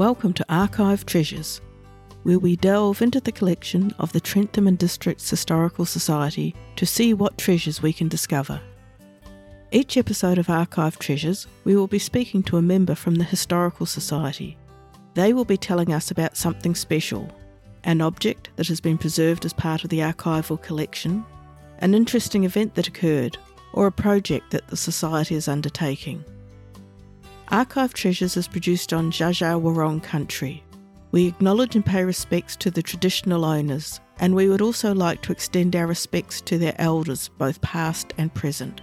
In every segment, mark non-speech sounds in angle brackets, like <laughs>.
Welcome to Archive Treasures, where we delve into the collection of the Trentham and Districts Historical Society to see what treasures we can discover. Each episode of Archive Treasures, we will be speaking to a member from the Historical Society. They will be telling us about something special an object that has been preserved as part of the archival collection, an interesting event that occurred, or a project that the Society is undertaking. Archive Treasures is produced on Dja Wurrung country. We acknowledge and pay respects to the traditional owners, and we would also like to extend our respects to their elders, both past and present.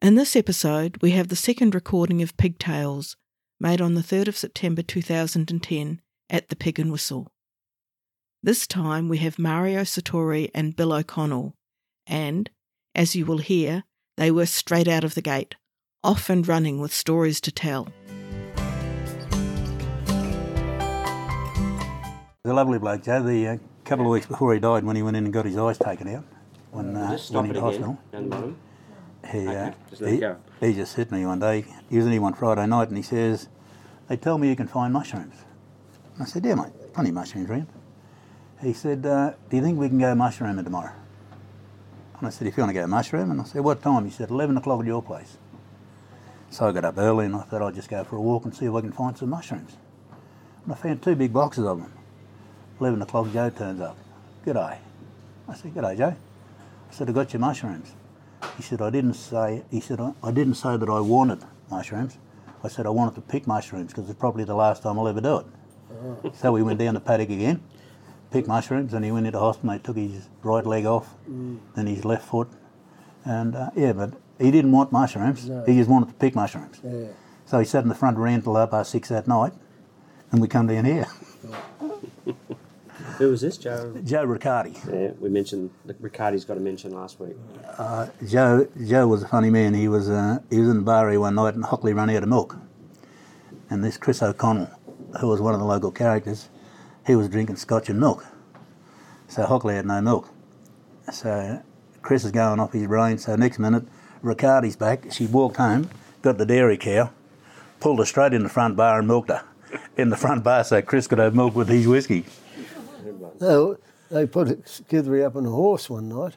In this episode, we have the second recording of Pigtails, made on the 3rd of September 2010 at the Pig and Whistle. This time we have Mario Sartori and Bill O'Connell, and, as you will hear, they were straight out of the gate, off and running with stories to tell. The lovely bloke, Joe. The uh, couple of weeks before he died, when he went in and got his eyes taken out, when uh, Just stop when he was to hospital, Down the bottom. he, uh, Okay, just he, he just hit me one day. He was in here one Friday night, and he says, "They tell me you can find mushrooms." I said, "Yeah, mate, plenty of mushrooms around." He said, uh, "Do you think we can go mushrooming tomorrow?" And I said, "If you want to go mushroom," and I said, "What time?" He said, 11 o'clock at your place." So I got up early, and I thought I'd just go for a walk and see if I can find some mushrooms. And I found two big boxes of them. 11 o'clock, Joe turns up. G'day. I said, G'day, Joe. I said, I got your mushrooms. He said, I didn't say, he said, I, I didn't say that I wanted mushrooms. I said, I wanted to pick mushrooms because it's probably the last time I'll ever do it. So we went down the paddock again, picked mushrooms, and he went into hospital. They took his right leg off, then his left foot. And uh, yeah, but he didn't want mushrooms. He just wanted to pick mushrooms. So he sat in the front veranda till half past six that night, and we come down here. Who was this, Joe? Joe Riccardi. Yeah, we mentioned Riccardi's got a mention last week. Joe Joe was a funny man. He was uh, he was in the bar one night and Hockley ran out of milk. And this Chris O'Connell, who was one of the local characters, he was drinking scotch and milk. So Hockley had no milk. So Chris is going off his brain. So next minute, Riccardi's back. She walked home, got the dairy cow, pulled her straight in the front bar and milked her in the front bar so Chris could have milk with his whiskey. No, they put Skidry up on a horse one night.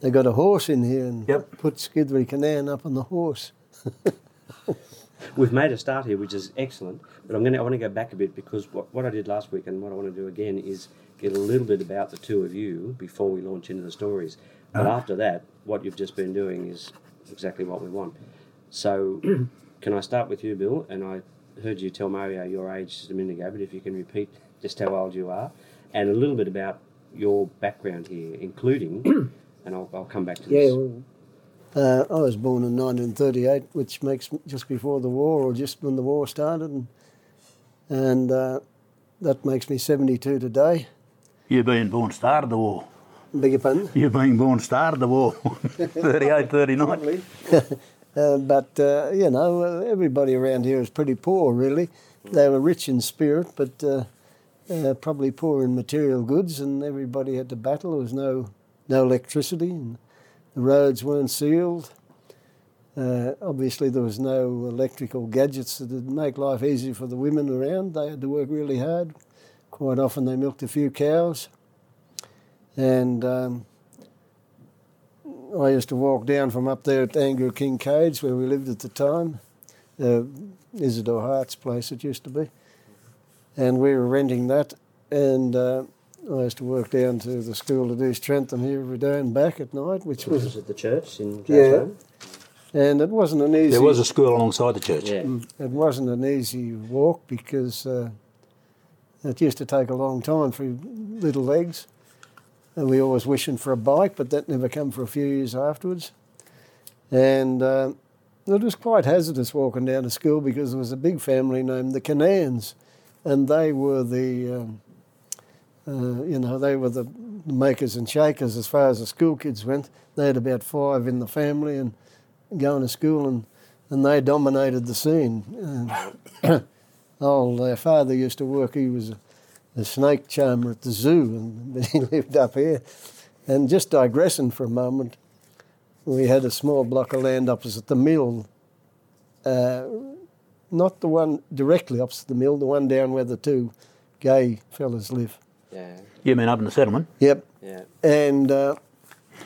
They got a horse in here and Yep. put Skidry Canan up on the horse. <laughs> We've made a start here, which is excellent. But I'm going to I want to go back a bit because what, what I did last week and what I want to do again is get a little bit about the two of you before we launch into the stories. But uh. after that, what you've just been doing is exactly what we want. So, <clears throat> can I start with you, Bill? And I heard you tell Mario your age just a minute ago, but if you can repeat just how old you are and a little bit about your background here, including, <clears throat> and I'll, I'll come back to Yeah, this. well, uh, I was born in 1938, which makes just before the war or just when the war started, and, and uh, that makes me 72 today. You being born started the war. Beg your pardon? You being born started the war. <laughs> 38, 39. <laughs> Uh, but uh, you know, uh, everybody around here is pretty poor, really. They were rich in spirit, but uh, uh, probably poor in material goods, and everybody had to battle. There was no no electricity, and the roads weren't sealed. Uh, obviously, there was no electrical gadgets that would make life easy for the women around. They had to work really hard. Quite often, they milked a few cows, and um, I used to walk down from up there at Anglo Kincaid's, where we lived at the time, uh, Isidore Hart's place it used to be, and we were renting that. And uh, I used to work down to the school at East Trentham here every day and back at night, which Was was, it the church in Yeah. And it wasn't an easy. There was a school alongside the church. Yeah. it wasn't an easy walk because uh, it used to take a long time for little legs. And we always wishing for a bike, but that never come for a few years afterwards. And uh, it was quite hazardous walking down to school because there was a big family named the Canans, and they were the, um, uh, you know, they were the makers and shakers as far as the school kids went. They had about five in the family and going to school, and, and they dominated the scene. Old uh, <coughs> father used to work. He was a a snake charmer at the zoo, and <laughs> he lived up here. And just digressing for a moment, we had a small block of land opposite the mill. Uh, not the one directly opposite the mill, the one down where the two gay fellas live. Yeah. You mean up in the settlement? Yep. Yeah. And uh,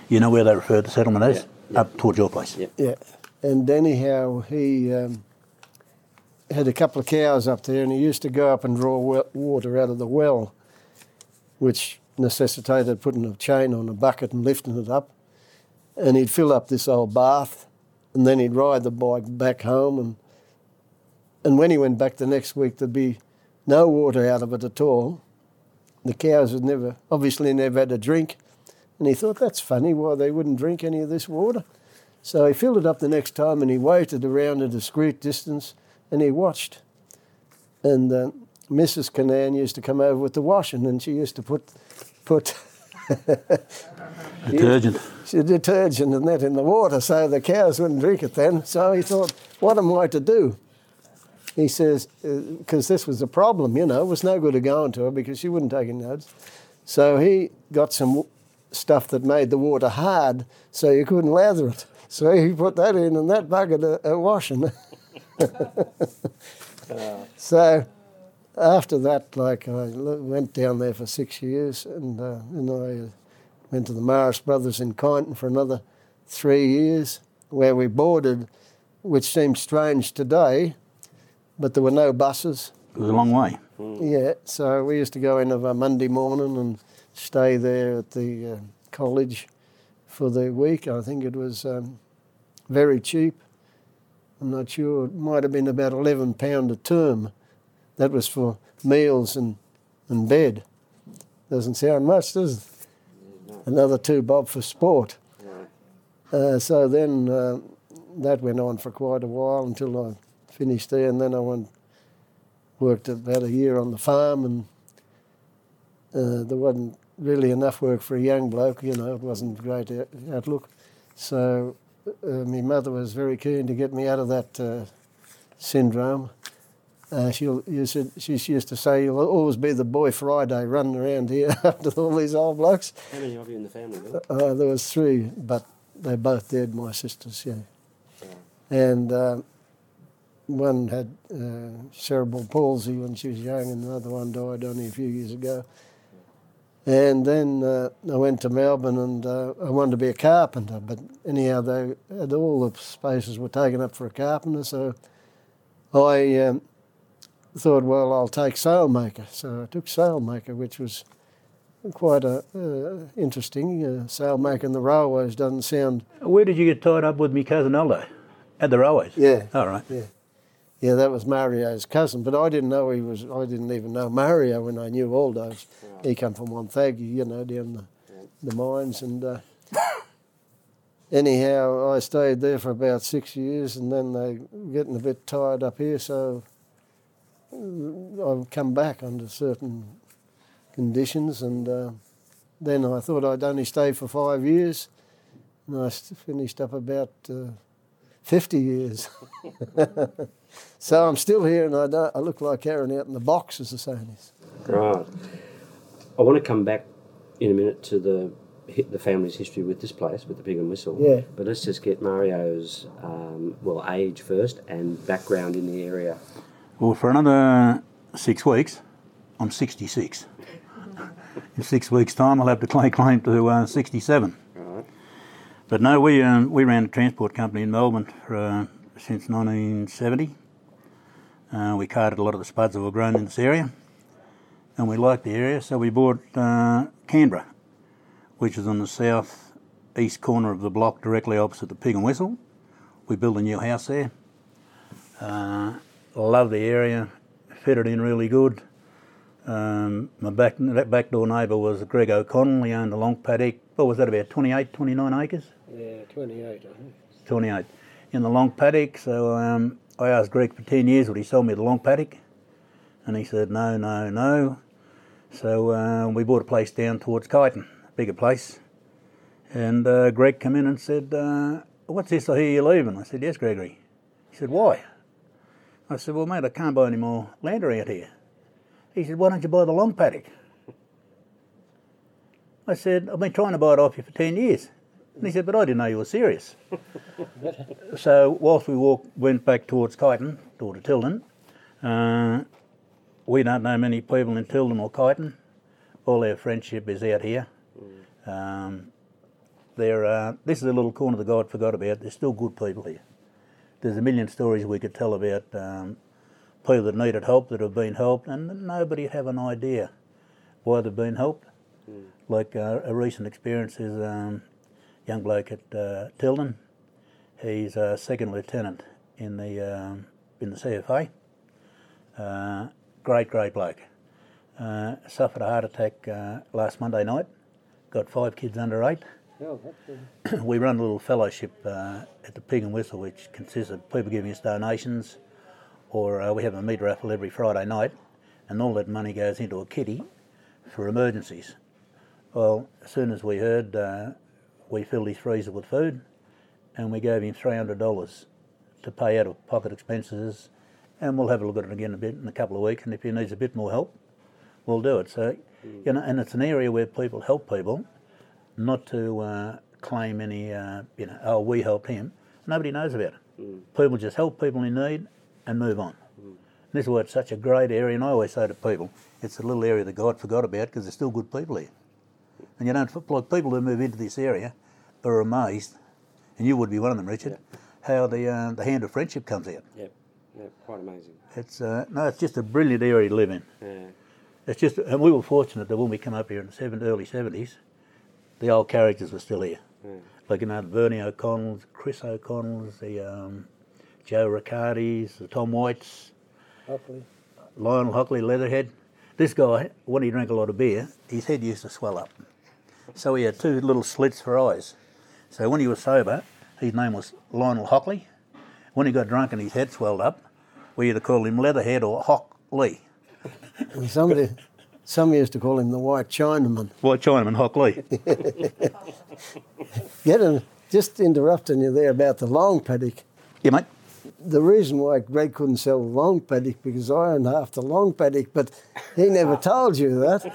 You know where they refer to the settlement as? Yeah, yeah. Up towards your place. Yeah. yeah, and anyhow, he um, had a couple of cows up there, and he used to go up and draw water out of the well, which necessitated putting a chain on a bucket and lifting it up. And he'd fill up this old bath, and then he'd ride the bike back home. And and when he went back the next week, there'd be no water out of it at all. The cows had never, obviously, never had a drink. And he thought, that's funny, why they wouldn't drink any of this water. So he filled it up the next time and he waited around a discreet distance and he watched. And uh, Mrs. Canan used to come over with the washing and she used to put put <laughs> Detergent. the detergent and that in the water so the cows wouldn't drink it then. So he thought, what am I to do? He says, uh, because this was a problem, you know, it was no good of going to her because she wouldn't take any notes. So he got some stuff that made the water hard so you couldn't lather it. So he put that in and that bucket uh, a, a washing. <laughs> so after that, like I went down there for six years and, uh, and I uh, went to the Marist Brothers in Kyneton for another three years where we boarded, which seems strange today, but there were no buses. It was a long way. Yeah, so we used to go in of a Monday morning and stay there at the uh, college for the week. I think it was um, very cheap. I'm not sure. It might have been about eleven pound a term. That was for meals and and bed. Doesn't sound much, does it? Another two bob for sport. Uh, so then uh, that went on for quite a while until I finished there, and then I went worked about a year on the farm, and uh, there wasn't really enough work for a young bloke. You know, it wasn't a great outlook. So uh, my mother was very keen to get me out of that uh, syndrome. Uh, she'll, you said, she used to say, "You'll always be the boy Friday running around here <laughs> after all these old blokes." How many of you in the family? Bill? Uh, there was three, but they both dead. My sisters, yeah, and uh, one had uh, cerebral palsy when she was young, and another one died only a few years ago. And then uh, I went to Melbourne, and uh, I wanted to be a carpenter, but anyhow, they had all the spaces were taken up for a carpenter, so I um, thought, well, I'll take sailmaker. So I took sailmaker, which was quite a, uh, interesting. Uh, sailmaker in the railways doesn't sound. Where did you get tied up with me cousin Aldo? At the railways? Yeah. All right. Yeah. Yeah, that was Mario's cousin, but I didn't know he was. I didn't even know Mario when I knew Aldo's. He come from Wonthaggi, you know, down the, the mines, and uh, anyhow, I stayed there for about six years, and then they were getting a bit tired up here, so uh, I've come back under certain conditions, and uh, then I thought I'd only stay for five years, and I finished up about uh, fifty years. <laughs> so I'm still here, and I, don't, I look like Aaron out in the box, as the saying is. Right. I want to come back in a minute to the the family's history with this place, with the Pig and Whistle. Yeah. But let's just get Mario's um, well age first and background in the area. Well, for another six weeks, I'm 66. <laughs> In six weeks' time, I'll have to claim claim to uh, 67. But no, we um, we ran a transport company in Melbourne uh, since 1970. Uh, we carted a lot of the spuds that were grown in this area, and we liked the area, so we bought uh, Canberra, which is on the south east corner of the block, directly opposite the Pig and Whistle. We built a new house there. Uh, love the area, fitted in really good. Um, my back that back door neighbour was Greg O'Connell. He owned a long paddock. What was that about 28, 29 acres? Yeah, 28, I think. 28 in the long paddock. So um, I asked Greg for 10 years would he sell me the long paddock, and he said no, no, no. So uh, we bought a place down towards Kyneton, a bigger place. And uh, Greg came in and said, uh, "What's this? I hear you're leaving." I said, "Yes, Gregory." He said, "Why?" I said, "Well, mate, I can't buy any more land around here." He said, why don't you buy the long paddock? I said, I've been trying to buy it off you for 10 years. And he said, but I didn't know you were serious. <laughs> so whilst we walked, went back towards Kyneton, to Tylden, uh, we don't know many people in Tylden or Kyneton. All our friendship is out here. Um, there, uh, this is a little corner that God forgot about. There's still good people here. There's a million stories we could tell about um, people that needed help that have been helped, and nobody have an idea why they've been helped. Like uh, a recent experience is um, young bloke at uh, Tylden. He's a second lieutenant in the um, in the CFA. Uh, great, great bloke. Uh, suffered a heart attack uh, last Monday night. Got five kids under eight. Oh, <clears throat> we run a little fellowship uh, at the Pig and Whistle, which consists of people giving us donations, or uh, we have a meat raffle every Friday night, and all that money goes into a kitty for emergencies. Well, as soon as we heard, uh, we filled his freezer with food, and we gave him three hundred dollars to pay out of pocket expenses, and we'll have a look at it again a bit in a couple of weeks, and if he needs a bit more help, we'll do it. So, you know, and it's an area where people help people not to uh, claim any, uh, you know, oh, we helped him. Nobody knows about it. People just help people in need and move on. This is why it's such a great area, and I always say to people, it's a little area that God forgot about because there's still good people here. And you don't, like people who move into this area are amazed, and you would be one of them, Richard, how the, uh, the hand of friendship comes out. yep, quite amazing. It's, uh, no, it's just a brilliant area to live in. Yeah. It's just, and we were fortunate that when we come up here in the seven, early 70s, the old characters were still here. Like, you know, the Bernie O'Connells, Chris O'Connells, the um, Joe Riccardi's, the Tom Whites, Hopefully. Lionel Hockley, Leatherhead. This guy, when he drank a lot of beer, his head used to swell up. So he had two little slits for eyes. So when he was sober, his name was Lionel Hockley. When he got drunk and his head swelled up, we either called him Leatherhead or Hockley. <laughs> And somebody, some used to call him the White Chinaman. White Chinaman Hockley. <laughs> Get him, just interrupting you there about the long paddock. yeah, mate. The reason why Greg couldn't sell the long paddock because I owned half the long paddock, but he never <laughs> told you that.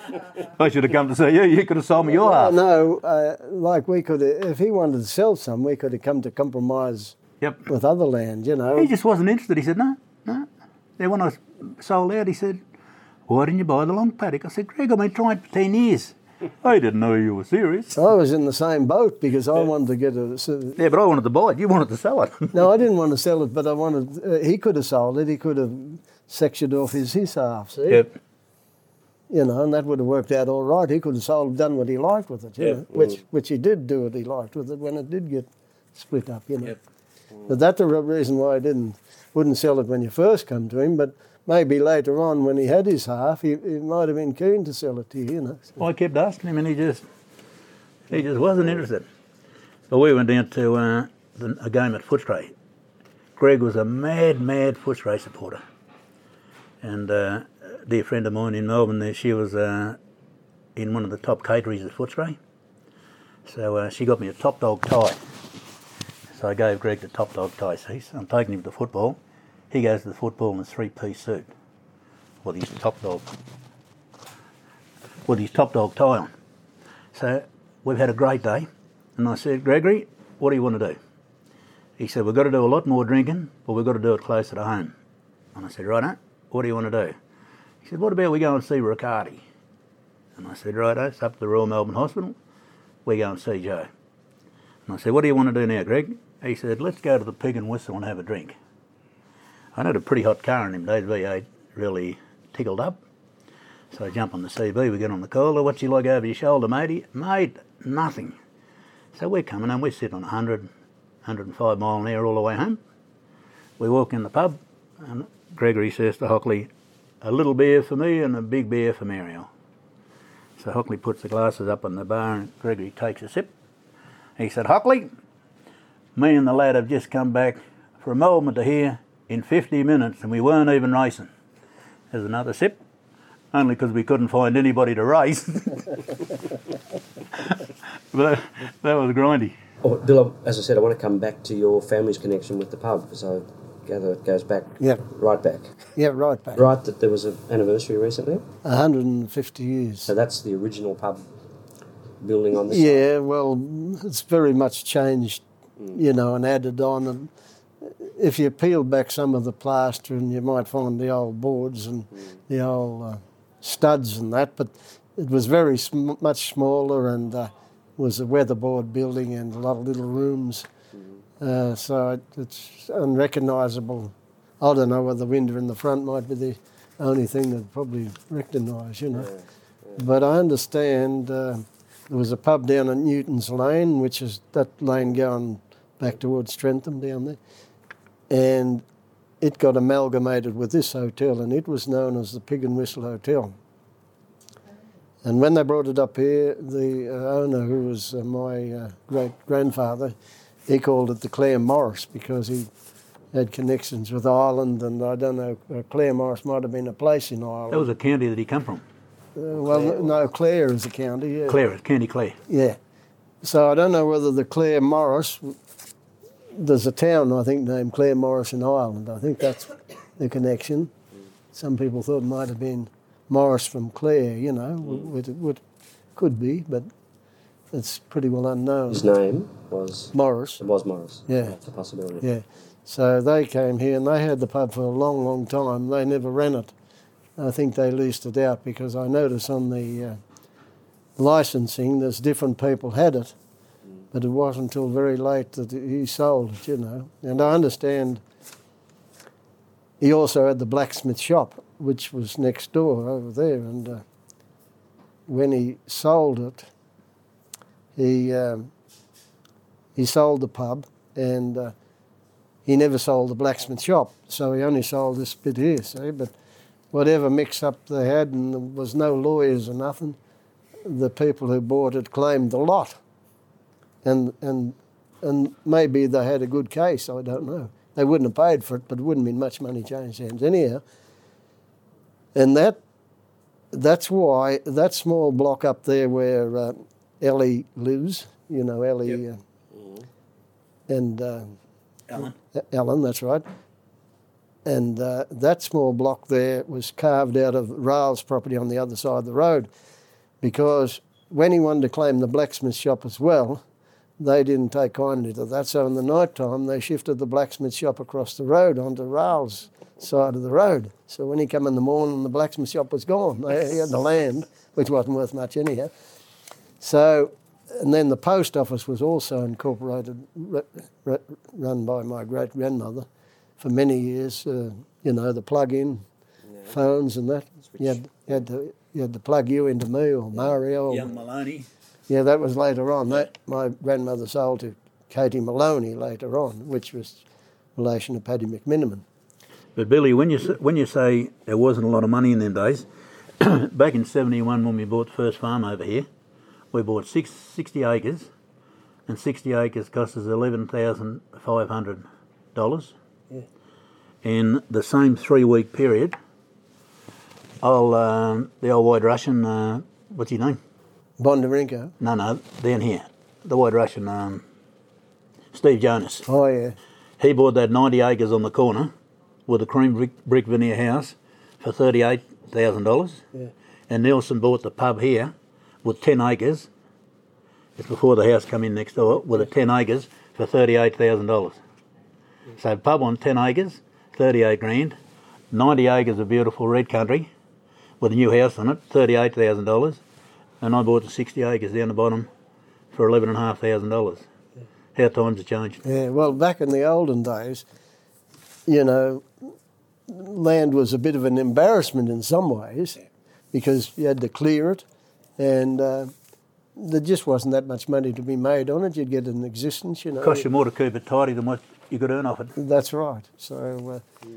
I should have come to see you. You could have sold me your half. no, uh, like we could, if he wanted to sell some, we could have come to compromise Yep. with other land, you know. He just wasn't interested. He said, no, no. Then when I sold out, he said, why didn't you buy the long paddock? I said, Greg, I've been trying for 10 years. I didn't know you were serious. I was in the same boat because I wanted to get a. so- Yeah, but I wanted to buy it. You wanted to sell it. <laughs> No, I didn't want to sell it, but I wanted. Uh, he could have sold it. He could have sectioned off his his half. See, yep. you know, and that would have worked out all right. He could have sold, done what he liked with it, you Yeah. know, which which he did do what he liked with it when it did get split up, you know. Yep. But that's the reason why I didn't wouldn't sell it when you first come to him, but. Maybe later on, when he had his half, he, he might have been keen to sell it to you, you know. Well, I kept asking him, and he just he just wasn't interested. But we went down to uh, the, a game at Footscray. Greg was a mad, mad Footscray supporter, and uh, a dear friend of mine in Melbourne, there she was uh, in one of the top cateries at Footscray. So uh, she got me a top dog tie. So I gave Greg the top dog tie. See, so I'm taking him to football. He goes to the football in a three-piece suit with his top dog with his top dog tie on. So we've had a great day. And I said, Gregory, what do you want to do? He said, We've got to do a lot more drinking, but we've got to do it closer to home. And I said, Righto, what do you want to do? He said, What about we go and see Riccardi? And I said, Righto, it's up to the Royal Melbourne Hospital. We go and see Joe. And I said, What do you want to do now, Greg? He said, Let's go to the Pig and Whistle and have a drink. I had a pretty hot car in them days, V8 really tickled up. So I jump on the CB, we get on the caller. What's you like over your shoulder, matey? Mate, nothing. So we're coming home, we're sitting on 100, 105 mile an hour all the way home. We walk in the pub, and Gregory says to Hockley, a little beer for me and a big beer for Mario. So Hockley puts the glasses up on the bar, and Gregory takes a sip. He said, Hockley, me and the lad have just come back from Melbourne to here in 50 minutes, and we weren't even racing. There's another sip only because we couldn't find anybody to race. <laughs> but that, that was grindy. Oh, Bill, as I said, I want to come back to your family's connection with the pub. So, gather it goes back Yeah. right back. Yeah, right back. Right, that there was an anniversary recently. 150 years. So that's the original pub building on this side. Yeah, well, it's very much changed, mm. you know, and added on. And if you peel back some of the plaster, and you might find the old boards and the old uh, studs and that, but it was very sm- much smaller and uh, was a weatherboard building and a lot of little rooms. Uh, so it, it's unrecognisable. I don't know whether the window in the front might be the only thing that probably recognise, you know. But I understand uh, there was a pub down at Newton's Lane, which is that lane going back towards Trentham down there, and it got amalgamated with this hotel, and it was known as the Pig and Whistle Hotel. And when they brought it up here, the uh, owner, who was uh, my uh, great grandfather, he called it the Clare Morris because he had connections with Ireland, and I don't know, uh, Clare Morris might have been a place in Ireland. That was a county that he come from. Uh, well, no, Clare is a county. Yeah. Clare, County Clare. Yeah. So I don't know whether the Clare Morris. There's a town I think named Clare Morris in Ireland. I think that's the connection. Some people thought it might have been Morris from Clare. You know, which, which could be, but it's pretty well unknown. His name was Morris. it was Morris. Yeah. that's a possibility. Yeah. So they came here and they had the pub for a long, long time. They never ran it. I think they leased it out because I noticed on the uh, licensing there's different people had it, but it wasn't until very late that he sold it, you know. And I understand he also had the blacksmith shop, which was next door over there. And uh, when he sold it, he um, he sold the pub and. Uh, he never sold the blacksmith shop, so he only sold this bit here, see. But whatever mix up they had, and there was no lawyers or nothing, the people who bought it claimed the lot. And, and, and maybe they had a good case, I don't know. They wouldn't have paid for it, but it wouldn't have been much money changed hands anyhow. And that, that's why that small block up there where uh, Ellie lives, you know, Ellie uh, and. Uh, Alan. Ellen, that's right. And uh, that small block there was carved out of Rail's property on the other side of the road because when he wanted to claim the blacksmith shop as well, they didn't take kindly to that. So in the night time, they shifted the blacksmith shop across the road onto Rail's side of the road. So when he came in the morning, the blacksmith shop was gone. They, he had the land, which wasn't worth much anyhow. So and then the post office was also incorporated, run by my great grandmother for many years. Uh, you know, the plug-in phones and that. You had, you had to you had to plug you into me or Mario. Or, Young Maloney. Yeah, that was later on. That my grandmother sold to Katie Maloney later on, which was relation to Paddy McMiniman. But Billy, when you when you say there wasn't a lot of money in them days, <coughs> back in '71 when we bought the first farm over here, we bought six, 60 acres, and 60 acres cost us eleven thousand five hundred dollars. In the same three-week period, old um, the old White Russian, uh, what's his name? Bondarenko. No, no, down here, the White Russian, um, Steve Jonas. Oh yeah, He bought that 90 acres on the corner with a cream brick, brick veneer house for $38,000. Yeah. And Nielsen bought the pub here with 10 acres. It's before the house come in next door with a 10 acres for $38,000. So pub on 10 acres, 38 grand. 90 acres of beautiful red country with a new house on it, $38,000. And I bought the 60 acres down the bottom for $11,500. How times have changed. Yeah, well, back in the olden days, you know, land was a bit of an embarrassment in some ways because you had to clear it and uh, there just wasn't that much money to be made on it. You'd get an existence, you know. cost you more to keep it tidy than what you could earn off it. That's right. So, uh,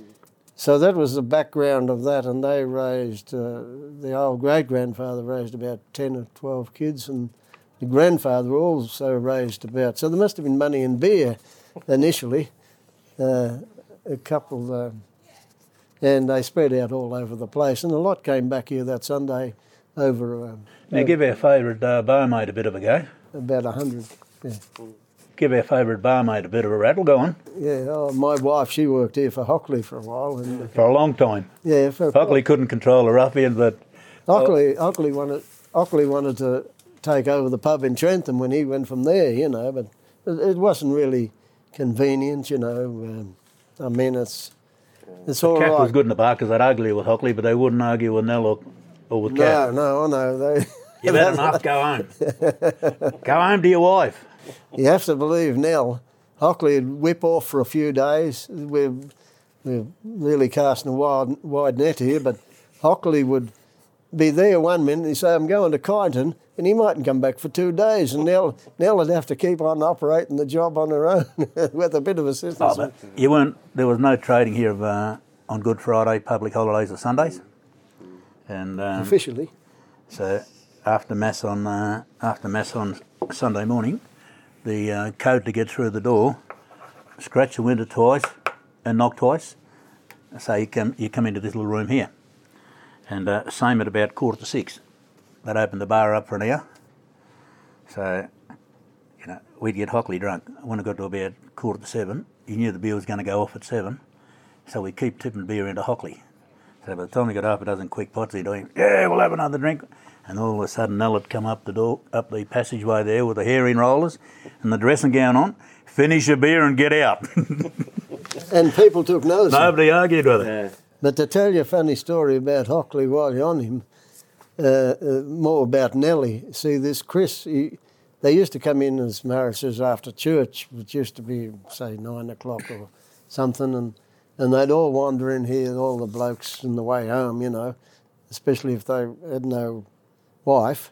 so that was the background of that, and they raised uh, the old great grandfather raised about ten or twelve kids, and the grandfather also raised about. So there must have been money in beer initially, uh, a couple, uh, and they spread out all over the place, and a lot came back here that Sunday over uh, Now give our favourite uh, barmaid a bit of a go. about a hundred. Yeah. Give our favourite barmaid a bit of a rattle going Yeah, oh, my wife, she worked here for Hockley for a while. and for a long time. Yeah, for Hockley couldn't control the ruffian, but Hockley, Hockley wanted Hockley wanted to take over the pub in Trentham when he went from there, you know, but it, it wasn't really convenient, you know. Um, I mean, it's it's all Cat right. was good in the bar because They'd argue with Hockley, but they wouldn't argue with Nell or, or with Cat. No, no, I know. They, You've had enough. Go home. <laughs> go home to your wife. You have to believe Nell. Hockley would whip off for a few days. We're, we're really casting a wide, wide net here, but Hockley would be there one minute. He'd say, I'm going to Kyneton, and he mightn't come back for two days. And Nell, Nell would have to keep on operating the job on her own <laughs> with a bit of assistance. Oh, you weren't. There was no trading here of, uh, on Good Friday, public holidays or Sundays, and um, Officially. so after mass on uh, after mass on Sunday morning, the uh, code to get through the door, scratch the window twice, and knock twice. So you come you come into this little room here, and uh, same at about quarter to six. They'd open the bar up for an hour. So, you know, we'd get Hockley drunk. When it got to about quarter to seven, you knew the beer was going to go off at seven, so we keep tipping beer into Hockley. So by the time we got half a dozen quick pots, he'd yeah, we'll have another drink. And all of a sudden, Nell would come up the door, up the passageway there with the hair in rollers and the dressing gown on. Finish your beer and get out. <laughs> And people took notice. Nobody argued with it. Yeah. But to tell you a funny story about Hockley while you're on him, uh, uh, more about Nellie. See, this Chris, he, they used to come in as marriages after church, which used to be, say, nine o'clock or something, and, and they'd all wander in here, all the blokes on the way home, you know, especially if they had no wife.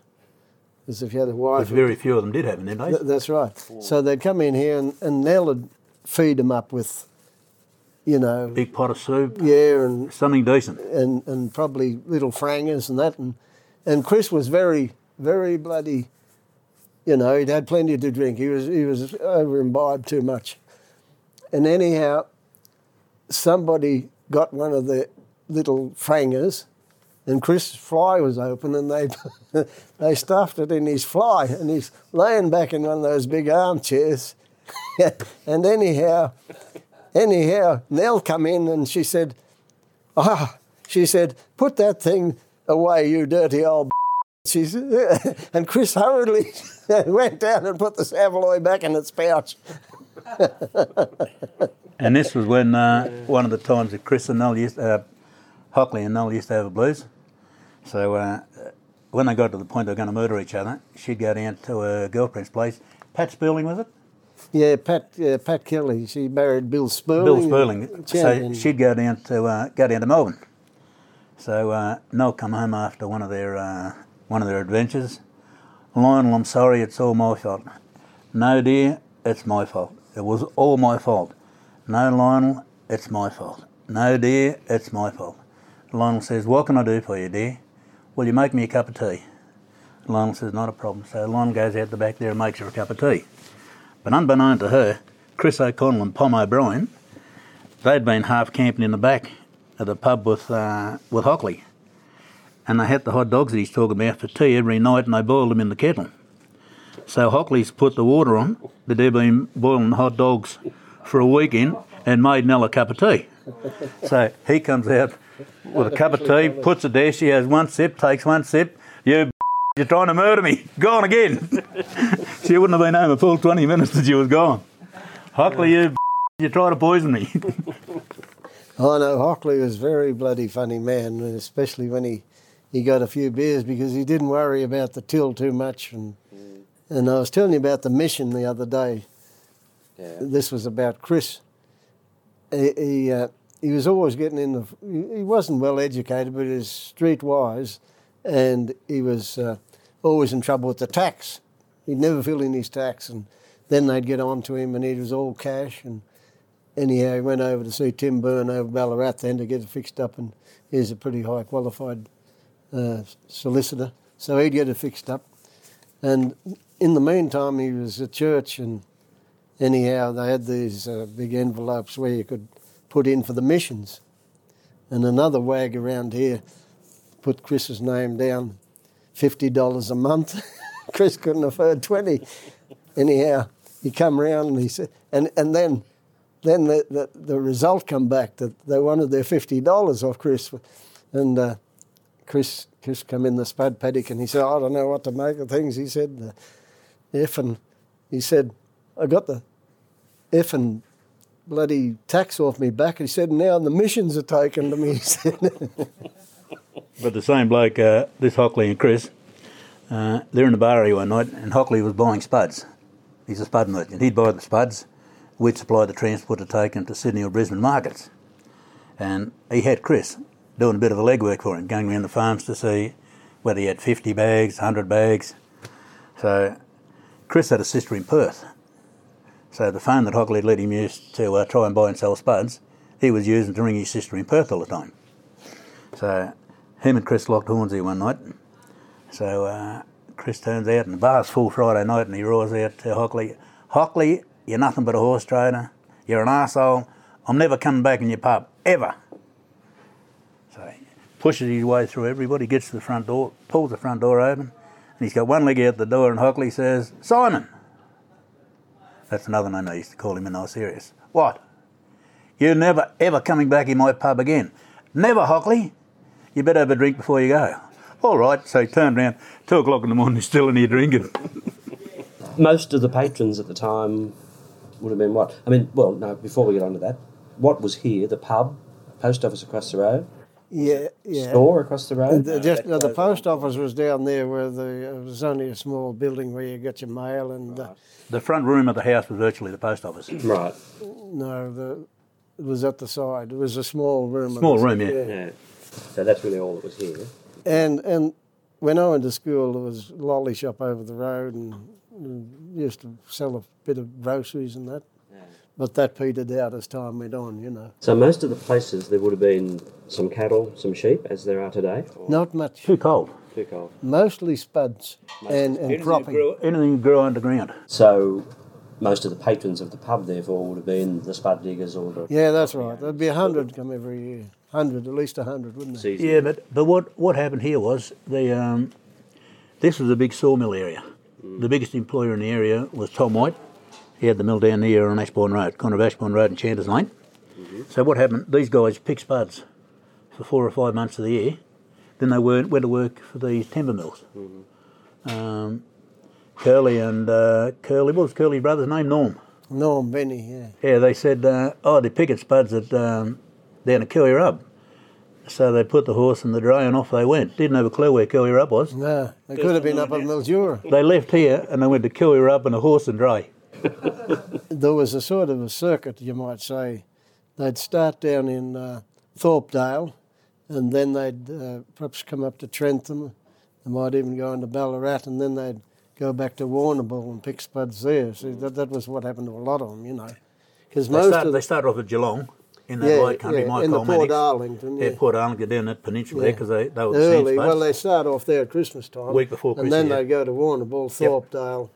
Because if you had a wife, But very few of them did have it, didn't? Th- that's right. So they'd come in here, and, and Nell would feed them up with, you know, Big pot of soup, yeah, and something decent. and, and probably little frangers and that. And, and Chris was very, very bloody, you know, he'd had plenty to drink. He was, he was over imbibed too much. And anyhow, somebody got one of the little frangers and Chris's fly was open and they, <laughs> they stuffed it in his fly and he's laying back in one of those big armchairs. <laughs> and anyhow, anyhow, Nell come in and she said, Ah, she said, put that thing away, you dirty old. <laughs> She said, and Chris hurriedly went down and put the Saveloy back in its pouch. And this was when uh, one of the times that Chris and Nell used, uh, Hockley and Nell used to have a blues. So uh, when they got to the point they were going to murder each other, she'd go down to her girlfriend's place. Pat Sperling was it? Yeah, Pat uh, Pat Kelly. She married Bill Spurling. Bill Sperling. So she'd go down to uh, go down to Melbourne. So uh, Noel come home after one of their uh, one of their adventures. Lionel, I'm sorry, it's all my fault. No, dear, it's my fault. It was all my fault. No, Lionel, it's my fault. No, dear, it's my fault. Lionel says, What can I do for you, dear? Will you make me a cup of tea? Lionel says, Not a problem. So Lionel goes out the back there and makes her a cup of tea. But unbeknown to her, Chris O'Connell and Pom O'Brien, they'd been half camping in the back of the pub with uh, with Hockley. And they had the hot dogs that he's talking about for tea every night and they boiled them in the kettle. So Hockley's put the water on that they've been boiling hot dogs for a weekend and made Nell a cup of tea. So he comes out with a cup of tea, puts it there, she has one sip, takes one sip, you <laughs> you're trying to murder me, gone again. <laughs> she wouldn't have been home a full 20 minutes till she was gone. Hockley, you <laughs> you try to poison me. I know Hockley was a very bloody funny man, especially when he, he got a few beers because he didn't worry about the till too much. And and I was telling you about the mission the other day. Yeah. This was about Chris. He he, uh, he was always getting in the. He wasn't well educated, but he was streetwise, and he was uh, always in trouble with the tax. He'd never fill in his tax, and then they'd get on to him, and it was all cash and anyhow, he went over to see Tim Byrne over Ballarat then to get it fixed up, and he's a pretty high qualified uh, solicitor, so he'd get it fixed up. And in the meantime, he was at church, and anyhow, they had these uh, big envelopes where you could put in for the missions. And another wag around here put Chris's name down, fifty dollars a month. <laughs> Chris couldn't afford twenty. Anyhow, he come round and he said, and, and then then the, the, the result come back that they wanted their fifty dollars off Chris, and uh, Chris Chris come in the spud paddock and he said, I don't know what to make of things. He said, the F and he said, I got the F and bloody tax off me back. He said, now the missions are taken to me. He <laughs> said, But the same bloke, uh, this Hockley and Chris, uh, they're in the bar one night, and Hockley was buying spuds. He's a spud merchant. He'd buy the spuds, we'd supply the transport to take them to Sydney or Brisbane markets. And he had Chris doing a bit of the legwork for him, going around the farms to see whether he had 50 bags, 100 bags. So Chris had a sister in Perth. So the phone that Hockley let him use to uh, try and buy and sell spuds, he was using to ring his sister in Perth all the time. So him and Chris locked horns here one night. So uh, Chris turns out and the bar's full Friday night and he roars out to Hockley, Hockley, you're nothing but a horse trader. You're an arsehole. I'm never coming back in your pub, ever. So he pushes his way through everybody, gets to the front door, pulls the front door open, and he's got one leg out the door and Hockley says, Simon. That's another name I used to call him when I was serious. What? You're never ever coming back in my pub again. Never, Hockley. You better have a drink before you go. All right. So he turned around, two o'clock in the morning, still in here drinking. Most of the patrons at the time would have been what? I mean, well, no, before we get on to that, what was here? The pub, post office across the road, yeah, yeah. store across the road? The, just, no, the post office was down there where the, it was only a small building where you get your mail and uh, The front room of the house was virtually the post office. <clears throat> Right. no, the, it was at the side. It was a small room. Small room, yeah. Yeah. So that's really all that was here. And and when I went to school, there was a lolly shop over the road, and we used to sell a bit of groceries and that. But that petered out as time went on, you know. So most of the places there would have been some cattle, some sheep, as there are today. Or Not much. Too cold. too cold. Mostly spuds and, and cropping. Grew, anything grew underground. So most of the patrons of the pub, therefore, would have been the spud diggers or the Yeah, that's right. There'd be a hundred come every year. Hundred, at least a hundred, wouldn't there? season. Yeah, but, but what, what happened here was the um, this was a big sawmill area. The biggest employer in the area was Tom White. He had the mill down here on Ashbourne Road, corner of Ashbourne Road and Chanters Lane. So what happened? These guys picked spuds for four or five months of the year. Then they went, went to work for these timber mills. Um, Curly and uh, Curly, what was Curly's brother's name? Norm. Norm Benny, yeah. Yeah, they said, uh, oh, they're picking spuds at um, down at Koo Wee Rup. So they put the horse in the dray and off they went. Didn't have a clue where Koo Wee Rup was. No, they could have been up at Mildura. They left here and they went to Koo Wee Rup and a horse and dray. There was a sort of a circuit, you might say. They'd start down in uh, Thorpedale, and then they'd uh, perhaps come up to Trentham. They might even go into Ballarat, and then they'd go back to Warrnambool and pick spuds there. See, that, that was what happened to a lot of them, you know. Because They, most start, of they the, started off at Geelong in that yeah, light country, yeah, my in the Port. Arlington, Yeah, yeah. Portarlington down that peninsula there because they, they were the Early, well, they start off there at Christmas time. Week before And then yeah. they go to Warrnambool, Thorpedale,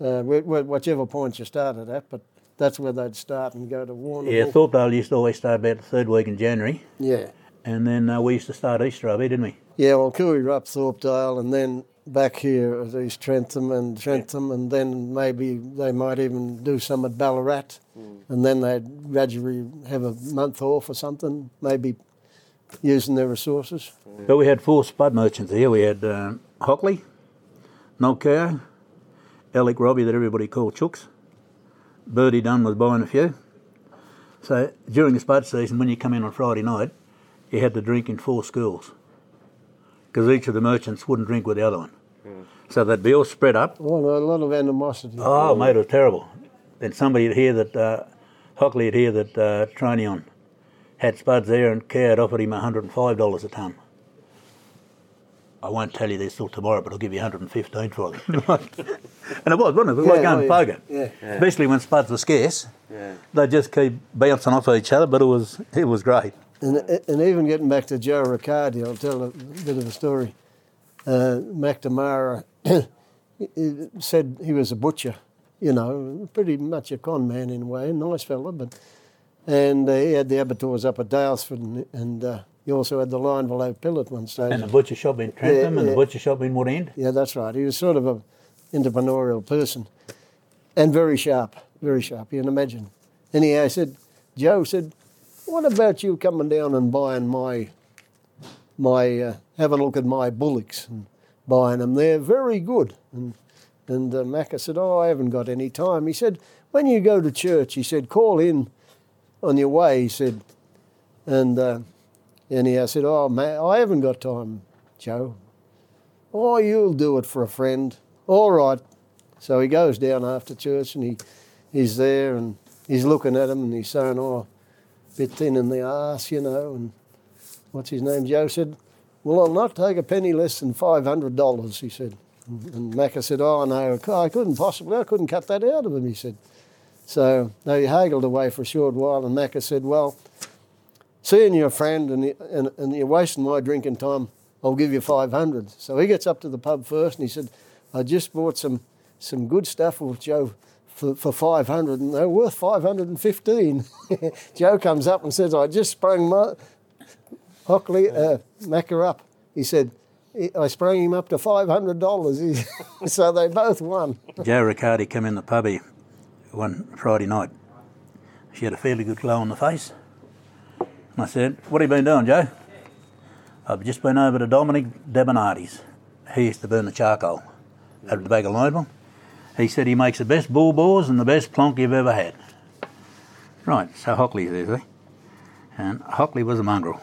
uh, wh- wh- whichever point you started at, but that's where they'd start and go to Warrnambool. Yeah, Thorpedale used to always start about the third week in January. Yeah. And then uh, we used to start Easter over here, didn't we? Yeah, well, Koo Wee Rup Thorpedale, and then back here at East Trentham and Trentham, and then maybe they might even do some at Ballarat, and then they'd gradually have a month off or something, maybe using their resources. But we had four spud merchants here. We had um, Hockley, Nolkeo, Alec Robbie that everybody called Chooks. Birdie Dunn was buying a few. So during the spud season, when you come in on Friday night, you had to drink in four schools because each of the merchants wouldn't drink with the other one. So they'd be all spread up. Well, a lot of animosity. Oh, mate, it was terrible. Then somebody would hear that, uh, Hockley would hear that uh, Tronion had spuds there and Care had offered him $105 a tonne. I won't tell you this till tomorrow, but I'll give you 115 for them. <laughs> and it was, wasn't it? It was like Yeah, going oh, yeah. poker. Yeah. Especially when spuds were scarce. Yeah. They just keep bouncing off each other, but it was it was great. And, and even getting back to Joe Riccardi, I'll tell a bit of a story. Uh, McNamara <coughs> said he was a butcher, you know, pretty much a con man in a way, nice fella, but and uh, he had the abattoirs up at Daylesford, and, and uh, he also had the line below Pill at one stage. And the butcher shop in Trentham and yeah. the butcher shop in Woodend. Yeah, that's right. He was sort of a entrepreneurial person. and very sharp, very sharp. You can imagine. Anyhow, I said, Joe said, "What about you coming down and buying my, my, uh, have a look at my bullocks and buying them? They're very good." And and uh, Macca said, "Oh, I haven't got any time." He said, "When you go to church," he said, "call in on your way." He said, and uh, anyhow, I said, "Oh, man, I haven't got time, Joe." Oh, you'll do it for a friend. All right. So he goes down after church and he, he's there and he's looking at him and he's saying, oh, a bit thin in the arse, you know. And what's his name? Joe said, well, I'll not take a penny less than $500, he said. And Macca said, oh, no, I couldn't possibly, I couldn't cut that out of him, he said. So they haggled away for a short while and Macca said, well, seeing your friend and, and, and you're wasting my drinking time, I'll give you 500. So he gets up to the pub first and he said, I just bought some, some good stuff with Joe for, for 500 and they're worth 515. <laughs> Joe comes up and says, I just sprung my, Hockley, uh, Macca up. He said, I sprang him up to $500. <laughs> so they both won. <laughs> Joe Riccardi came in the pubby one Friday night. She had a fairly good glow on the face. I said, What have you been doing, Joe? I've just been over to Dominic Debonardi's. He used to burn the charcoal at the back of Lobo. He said he makes the best bull boars and the best plonk you've ever had. Right, so Hockley's there, see? And Hockley was a mongrel.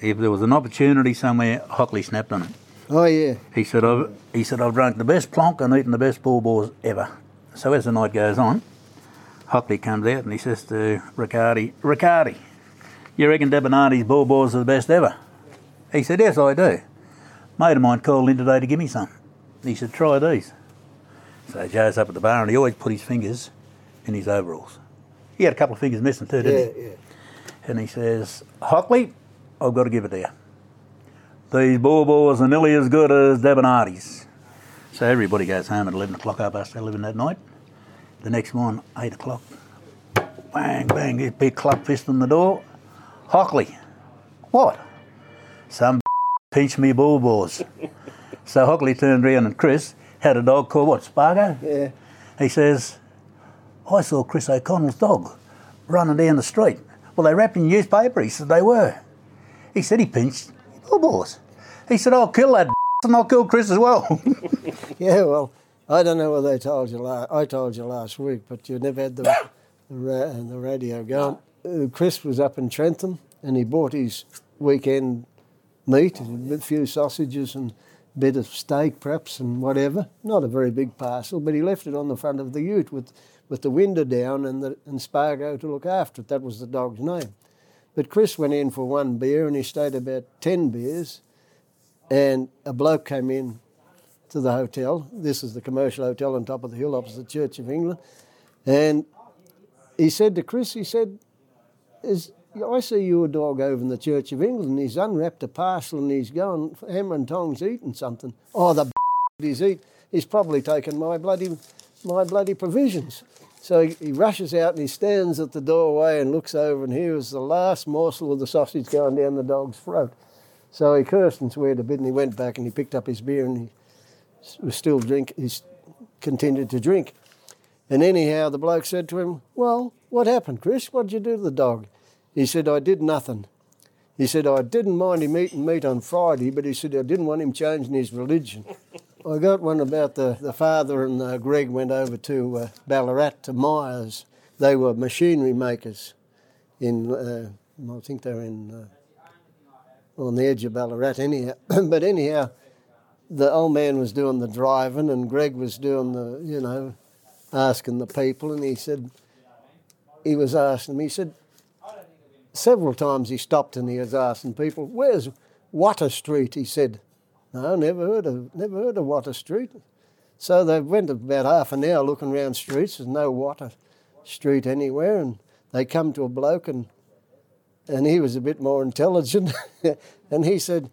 If there was an opportunity somewhere, Hockley snapped on it. Oh, yeah. He said, I've, he said, I've drunk the best plonk and eaten the best bull boars ever. So as the night goes on, Hockley comes out and he says to Riccardi, Riccardi, you reckon Debonardi's boars are the best ever? He said, Yes, I do. Mate of mine called in today to give me some. He said, Try these. So Joe's up at the bar and he always put his fingers in his overalls. He had a couple of fingers missing too, didn't Yeah, he? yeah. And he says, Hockley, I've got to give it to you. These boars are nearly as good as Debonardi's. So everybody goes home at 11 o'clock, half past 11 that night. The next morning, 8 o'clock, bang, bang, big club fist on the door. Hockley, what? Some <laughs> pinched me bull boars. <laughs> so Hockley turned round and Chris had a dog called what, Spargo? Yeah. He says, I saw Chris O'Connell's dog running down the street. Well, they wrapped in newspaper. He said they were. He said he pinched bull boars. He said, I'll kill that <laughs> and I'll kill Chris as well. Yeah, well, I don't know what they told you. La- I told you last week, but you never had the <coughs> the, ra- the radio going. Uh, Chris was up in Trentham, and he bought his weekend meat, a few sausages and a bit of steak, perhaps, and whatever. Not a very big parcel, but he left it on the front of the ute with with the window down and the and Spargo to look after it. That was the dog's name. But Chris went in for one beer, and he stayed about ten beers, and a bloke came in to the hotel. This is the commercial hotel on top of the hill opposite the Church of England. And he said to Chris, he said, is, I see your dog over in the Church of England. He's unwrapped a parcel and he's going hammer and tongs eating something. Oh, the <laughs> he's eat. He's probably taken my bloody, my bloody provisions. So he, he rushes out and he stands at the doorway and looks over and here is the last morsel of the sausage going down the dog's throat. So he cursed and swore a bit and he went back and he picked up his beer and he was still drink. He continued to drink. And anyhow, the bloke said to him, "Well, what happened, Chris? What did you do to the dog?" He said, "I did nothing." He said, "I didn't mind him eating meat on Friday, but he said I didn't want him changing his religion." <laughs> I got one about the, the father and uh, Greg went over to uh, Ballarat to Myers. They were machinery makers in, uh, I think they're in, uh, on the edge of Ballarat anyhow. <coughs> but anyhow, the old man was doing the driving and Greg was doing the, you know, asking the people. And he said, he was asking them, he said, several times he stopped and he was asking people, where's Water Street? He said, no, never heard of, never heard of Water Street. So they went about half an hour looking around streets. There's no Water Street anywhere. And they come to a bloke and, and he was a bit more intelligent. <laughs> and he said,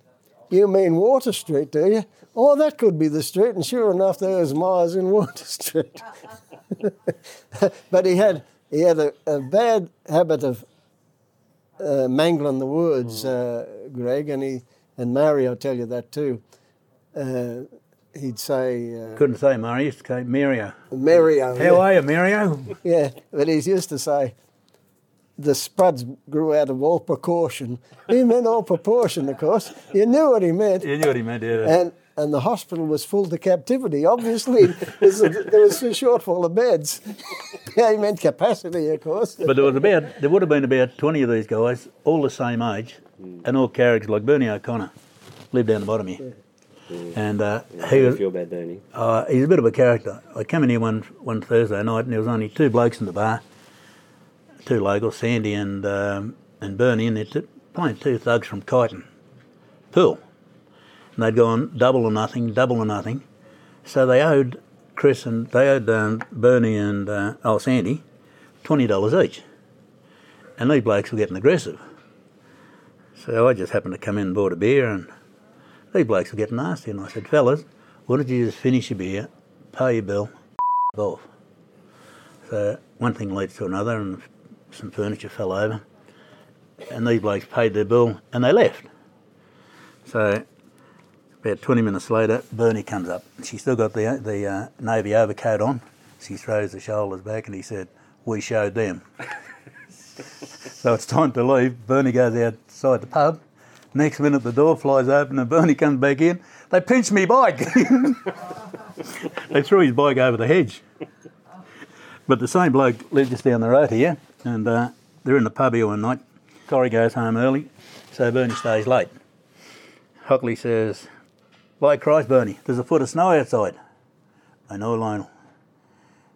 you mean Water Street, do you? Oh, that could be the street. And sure enough, there was Myers in Water Street. <laughs> but he had he had a, a bad habit of uh, mangling the words, uh, Greg, and he and Mary, I'll tell you that too. Uh, he'd say uh, Couldn't say he used to say Mario. Mario. How yeah. are you, Mario? <laughs> Yeah, but he used to say the spuds grew out of all precaution. He meant all proportion, of course. You knew what he meant. You knew what he meant, yeah. And and the hospital was full to captivity. Obviously, <laughs> a, there was a shortfall of beds. <laughs> yeah, he meant capacity, of course. But there was about there would have been about twenty of these guys, all the same age, and all characters like Bernie O'Connor, lived down the bottom here, and uh, he I was feel bad, Bernie. uh, he's a bit of a character. I came in here one one Thursday night, and there was only two blokes in the bar, two locals, Sandy and um, and Bernie, and they're t- playing two thugs from Kyneton, pool, and they'd gone double or nothing, double or nothing, so they owed Chris and they owed um, Bernie and uh, oh Sandy twenty dollars each, and these blokes were getting aggressive. So I just happened to come in and bought a beer, and these blokes were getting nasty, and I said, fellas, why don't you just finish your beer, pay your bill, <laughs> off. So one thing leads to another, and some furniture fell over, and these blokes paid their bill, and they left. So about 20 minutes later, Bernie comes up. She's still got the, the uh, navy overcoat on. She throws the shoulders back, and he said, we showed them. <laughs> so it's time to leave. Bernie goes outside the pub. Next minute, the door flies open, and Bernie comes back in. They pinched me bike. <laughs> they threw his bike over the hedge. But the same bloke lived just down the road here, and uh, they're in the pub here one night. Corey goes home early, so Bernie stays late. Hockley says, By Christ, Bernie, there's a foot of snow outside. I know, Lionel.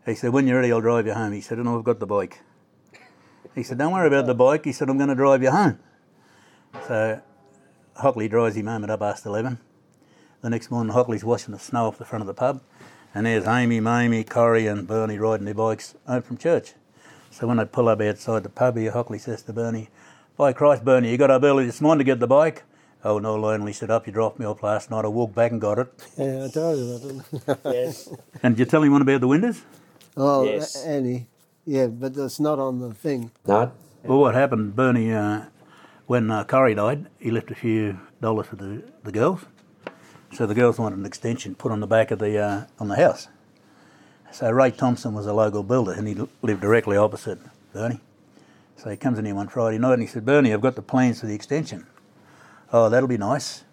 He said, When you're ready, I'll drive you home. He said, No, I've got the bike. He said, Don't worry about the bike. He said, I'm going to drive you home. So Hockley drives him home at up past 11. The next morning, Hockley's washing the snow off the front of the pub, and there's Amy, Mamie, Corey, and Bernie riding their bikes home from church. So when they pull up outside the pub here, Hockley says to Bernie, By Christ, Bernie, you got up early this morning to get the bike? Oh, no, Lonely, he said, Up, you dropped me off last night. I walked back and got it. Yeah, I told you that. didn't <laughs> Yes. And did you tell him one about the windows? Oh, Yes. Annie. Yeah, but that's not on the thing. no. Well, what happened, Bernie, uh, when uh, Corey died, he left a few dollars for the, the girls. So the girls wanted an extension put on the back of the uh, on the house. So Ray Thompson was a local builder, and he lived directly opposite Bernie. So he comes in here one Friday night, and he said, "Bernie, I've got the plans for the extension." Oh, that'll be nice.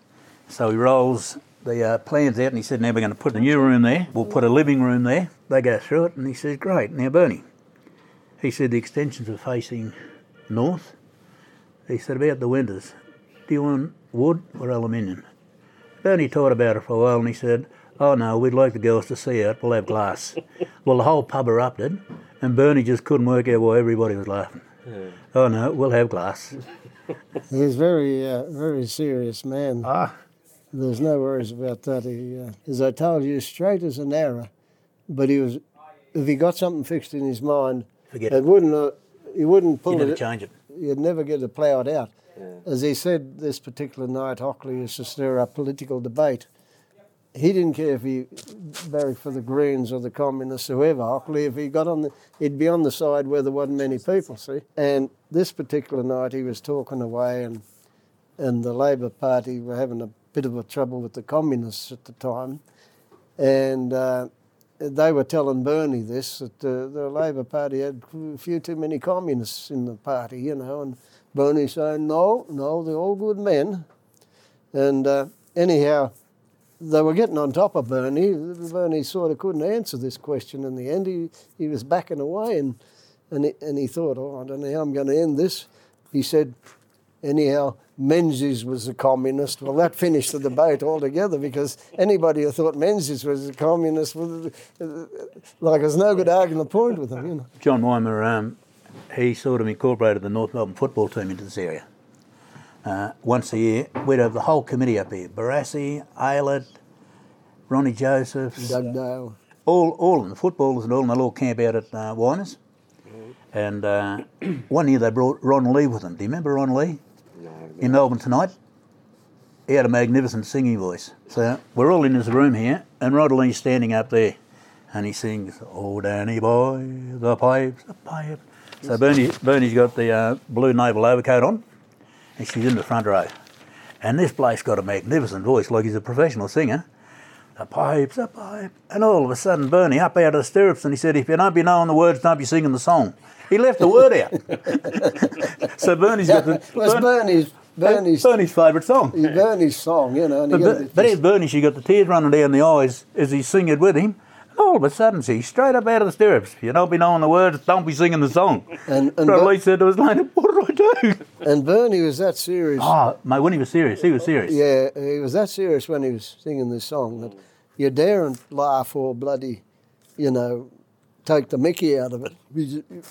So he rolls the uh, plans out, and he said, "Now we're going to put a new room there. We'll put a living room there." They go through it, and he says, "Great." Now, Bernie, he said the extensions are facing north. He said about the windows. Do you want wood or aluminium? Bernie thought about it for a while and he said, Oh no, we'd like the girls to see it. We'll have glass. <laughs> well, the whole pub erupted and Bernie just couldn't work out why everybody was laughing. Oh no, we'll have glass. <laughs> He's very, uh, very serious man. Ah, There's no worries about that. He, uh, as I told you, straight as an arrow. But he was, if he got something fixed in his mind, forget it it. wouldn't, uh, he wouldn't pull You pull never it. change it. You'd never get it ploughed out. As he said this particular night, Hockley used to stir up political debate. He didn't care if he barracked for the Greens or the Communists, whoever. Hockley, if he got on the, he'd be on the side where there wasn't many people. See, and this particular night he was talking away, and and the Labor Party were having a bit of a trouble with the Communists at the time, and. Uh, they were telling Bernie this that uh, the Labor Party had a few too many communists in the party, you know, and Bernie saying, no, no, they're all good men. And uh, anyhow, they were getting on top of Bernie. Bernie sort of couldn't answer this question in the end. He, he was backing away and, and, he, and he thought, oh, I don't know how I'm going to end this. He said, anyhow, Menzies was a communist. Well, that finished the debate altogether because anybody who thought Menzies was a communist, was, like, there's no good arguing the point with him, you know. John Weimer, um, he sort of incorporated the North Melbourne football team into this area. Uh, once a year, we'd have the whole committee up here Barassi, Aylett, Ronnie Josephs, Doug Dale. all, all of them, the footballers and all, and they'll all camp out at uh, Winers. And uh, <clears throat> one year they brought Ron Lee with them. Do you remember Ron Lee No. in Melbourne tonight? He had a magnificent singing voice. So we're all in this room here, and Rod Lee's standing up there, and he sings, "Oh Danny boy, the pipes, the pipes." So Bernie, Bernie's got the uh, blue naval overcoat on, and she's in the front row. And this bloke's got a magnificent voice, like he's a professional singer. the pipes, the pipe. And all of a sudden, Bernie up out of the stirrups and he said, If you don't be knowing the words, don't be singing the song. He left the word out. <laughs> so Bernie's got the. Bern- Bernie's Bernie's Bernie's favourite song. Bernie's song, you know. And But, got but, Bernie, she got the tears running down the eyes as he's singing with him. And all of a sudden, she straight up out of the stirrups. If you don't be knowing the words, don't be singing the song. And- and Ber- said to his lady, what do? and Bernie was that serious. Oh, mate, when he was serious, he was serious. Yeah, he was that serious when he was singing this song that you daren't laugh or bloody, you know, take the mickey out of it.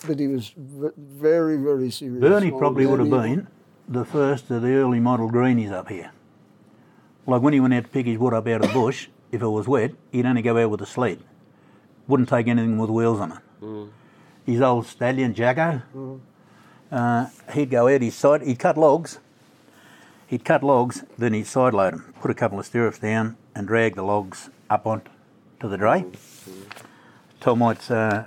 But he was very, very serious. Bernie Oh, probably would have been the first of the early model greenies up here. Like when he went out to pick his wood up out of the bush, if it was wet, he'd only go out with a sled. Wouldn't take anything with wheels on it. Mm. His old stallion Jacko, mm. Uh, he'd go out his side, he'd cut logs. He'd cut logs, then he'd side load them, put a couple of stirrups down, and drag the logs up on to the dray. Tom uh,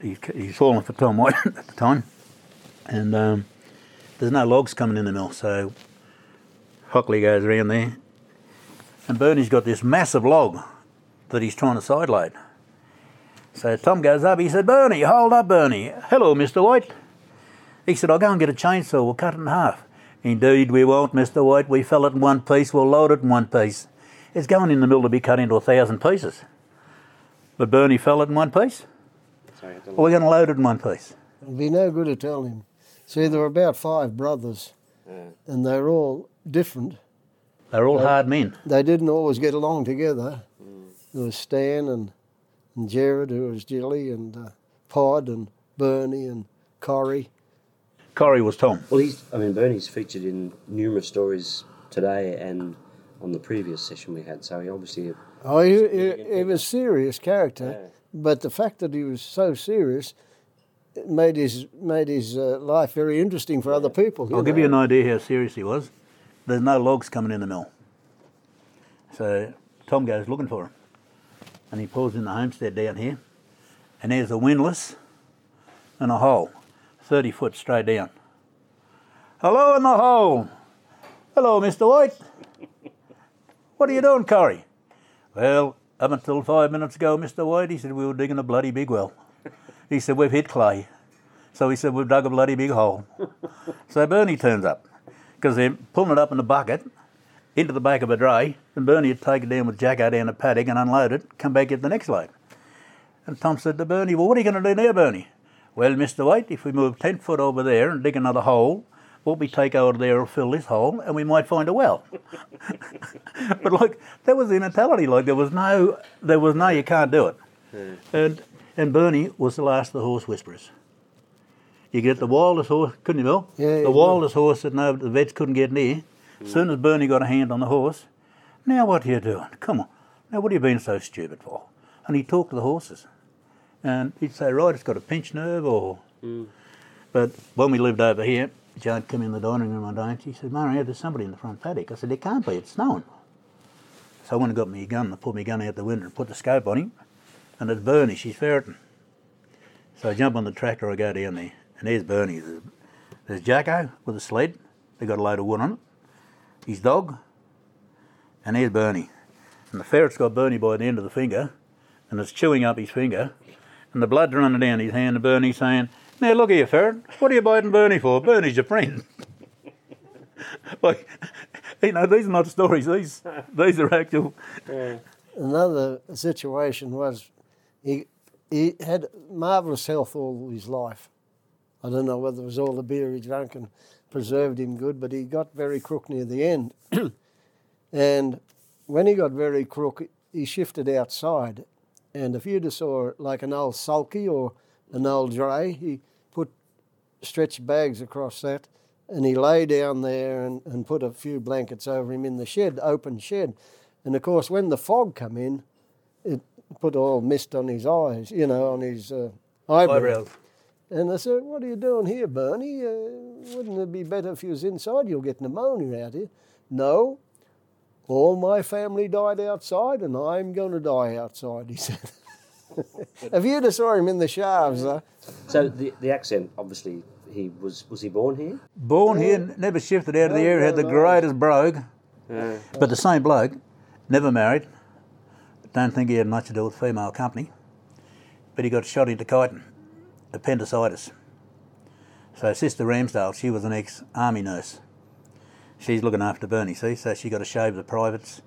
he's, he's fallen for Tom White <laughs> at the time, and um, there's no logs coming in the mill, so Hockley goes around there, and Bernie's got this massive log that he's trying to side load. So Tom goes up, he said, Bernie, hold up, Bernie. Hello, Mr. White. He said, I'll go and get a chainsaw, we'll cut it in half. Indeed, we won't, Mr. White. We fell it in one piece, we'll load it in one piece. It's going in the mill to be cut into a thousand pieces. But Bernie fell it in one piece. Sorry, I had to- Well, we're going to load it in one piece. It'd be no good to tell him. See, there were about five brothers, and they're all different. They're all hard men. They didn't always get along together. There was Stan and, and Jared, who was Jilly, and uh, Pod, and Bernie, and Corrie. Corrie was Tom. Well, he's. I mean, Bernie's featured in numerous stories today and on the previous session we had. So he obviously. Oh, he, he, he was a serious character, but the fact that he was so serious made his made his uh, life very interesting for other people. I'll give you an idea how serious he was. There's no logs coming in the mill. So Tom goes looking for him. And he pulls in the homestead down here. And there's a windlass and a hole, 30 foot straight down. Hello in the hole. Hello, Mr. White. What are you doing, Corrie? Well, up until five minutes ago, Mr. White, he said, we were digging a bloody big well. He said, we've hit clay. So he said, we've dug a bloody big hole. So Bernie turns up because they're pulling it up in a bucket into the back of a dray, and Bernie would take it down with Jacko down the paddock and unload it, come back get the next load. And Tom said to Bernie, Well, what are you going to do now, Bernie? Well, Mr. White, if we move 10 foot over there and dig another hole, what we take over there will fill this hole and we might find a well. <laughs> but like, that was the mentality. Like, there was no, there was no, you can't do it. Hmm. And, and Bernie was the last of the horse whisperers. You get the wildest horse, couldn't you, Bill? Yeah, the wildest horse that no, the vets couldn't get near. As soon as Bernie got a hand on the horse, now what are you doing? Come on. Now what are you being so stupid for? And he talked to the horses. And he'd say, right, it's got a pinch nerve or... But when we lived over here, Joan come in the dining room one day and she said, Mario, there's somebody in the front paddock. I said, it can't be, it's snowing. So I went and got my gun and I put my gun out the window and put the scope on him. And it's Bernie, she's ferreting. So I jump on the tractor, I go down there, and there's Bernie. There's, there's Jacko with a sled, they got a load of wood on it, his dog, and there's Bernie. And the ferret's got Bernie by the end of the finger, and it's chewing up his finger, and the blood running down his hand, and Bernie saying, Now look here, ferret, what are you biting Bernie for? Bernie's your friend. <laughs> like, you know, these are not stories, these, these are actual. Another situation was he he had marvellous health all his life. I don't know whether it was all the beer he drank and preserved him good, but he got very crook near the end. <clears throat> and when he got very crook, he shifted outside. And if you'd have saw like an old sulky or an old dray, he put stretch bags across that and he lay down there and, and put a few blankets over him in the shed, open shed. And of course, when the fog come in, it put all mist on his eyes, you know, on his uh, eyebrows. Eyebrows. And I said, What are you doing here, Bernie? Uh, wouldn't it be better if you was inside? You'll get pneumonia out here. No. All my family died outside, and I'm going to die outside, he said. if <laughs> you'd have saw him in the shafts, uh, So the the accent, obviously, he was was he born here? Born here, never shifted out of the No, area, had the no, no. greatest brogue. But the same bloke, never married, don't think he had much to do with female company, but he got shot into chitin, appendicitis. So Sister Ramsdale, she was an ex-army nurse. She's looking after Bernie, see, so she got to shave the privates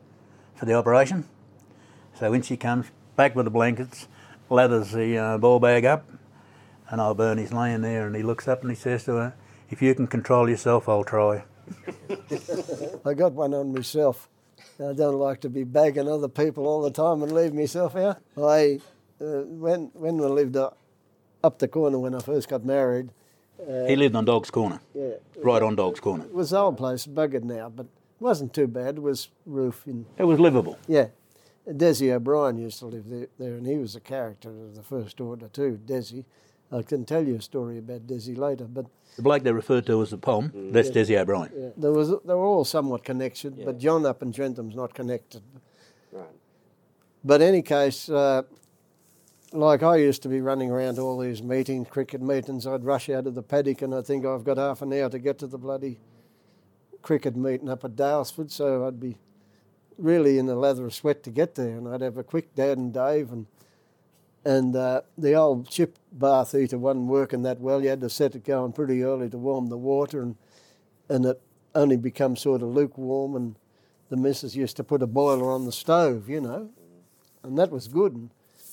for the operation. So when she comes back with the blankets, lathers the uh, ball bag up, and old Bernie's laying there, and he looks up and he says to her, "If you can control yourself, I'll try." <laughs> I got one on myself. I don't like to be bagging other people all the time and leave myself out. I, uh, when when we lived up, up the corner when I first got married, he lived on Dog's Corner, yeah, right on Dog's Corner. it was the old place, buggered now, but it wasn't too bad. It was roof in It was livable. yeah. Desi O'Brien used to live there, there, and he was a character of the First Order too. Desi, I can tell you a story about Desi later, but The bloke they referred to as the Pom, that's Desi O'Brien. yeah, there was they were all somewhat connected, but John up in Trentham's not connected. Right. But any case, uh, like I used to be running around all these meetings, cricket meetings, I'd rush out of the paddock and I think I've got half an hour to get to the bloody cricket meeting up at Daylesford, so I'd be really in a lather of sweat to get there, and I'd have a quick Dad and Dave and and uh, the old chip bath heater wasn't working that well. You had to set it going pretty early to warm the water, and and it only become sort of lukewarm. And the missus used to put a boiler on the stove, you know, and that was good. And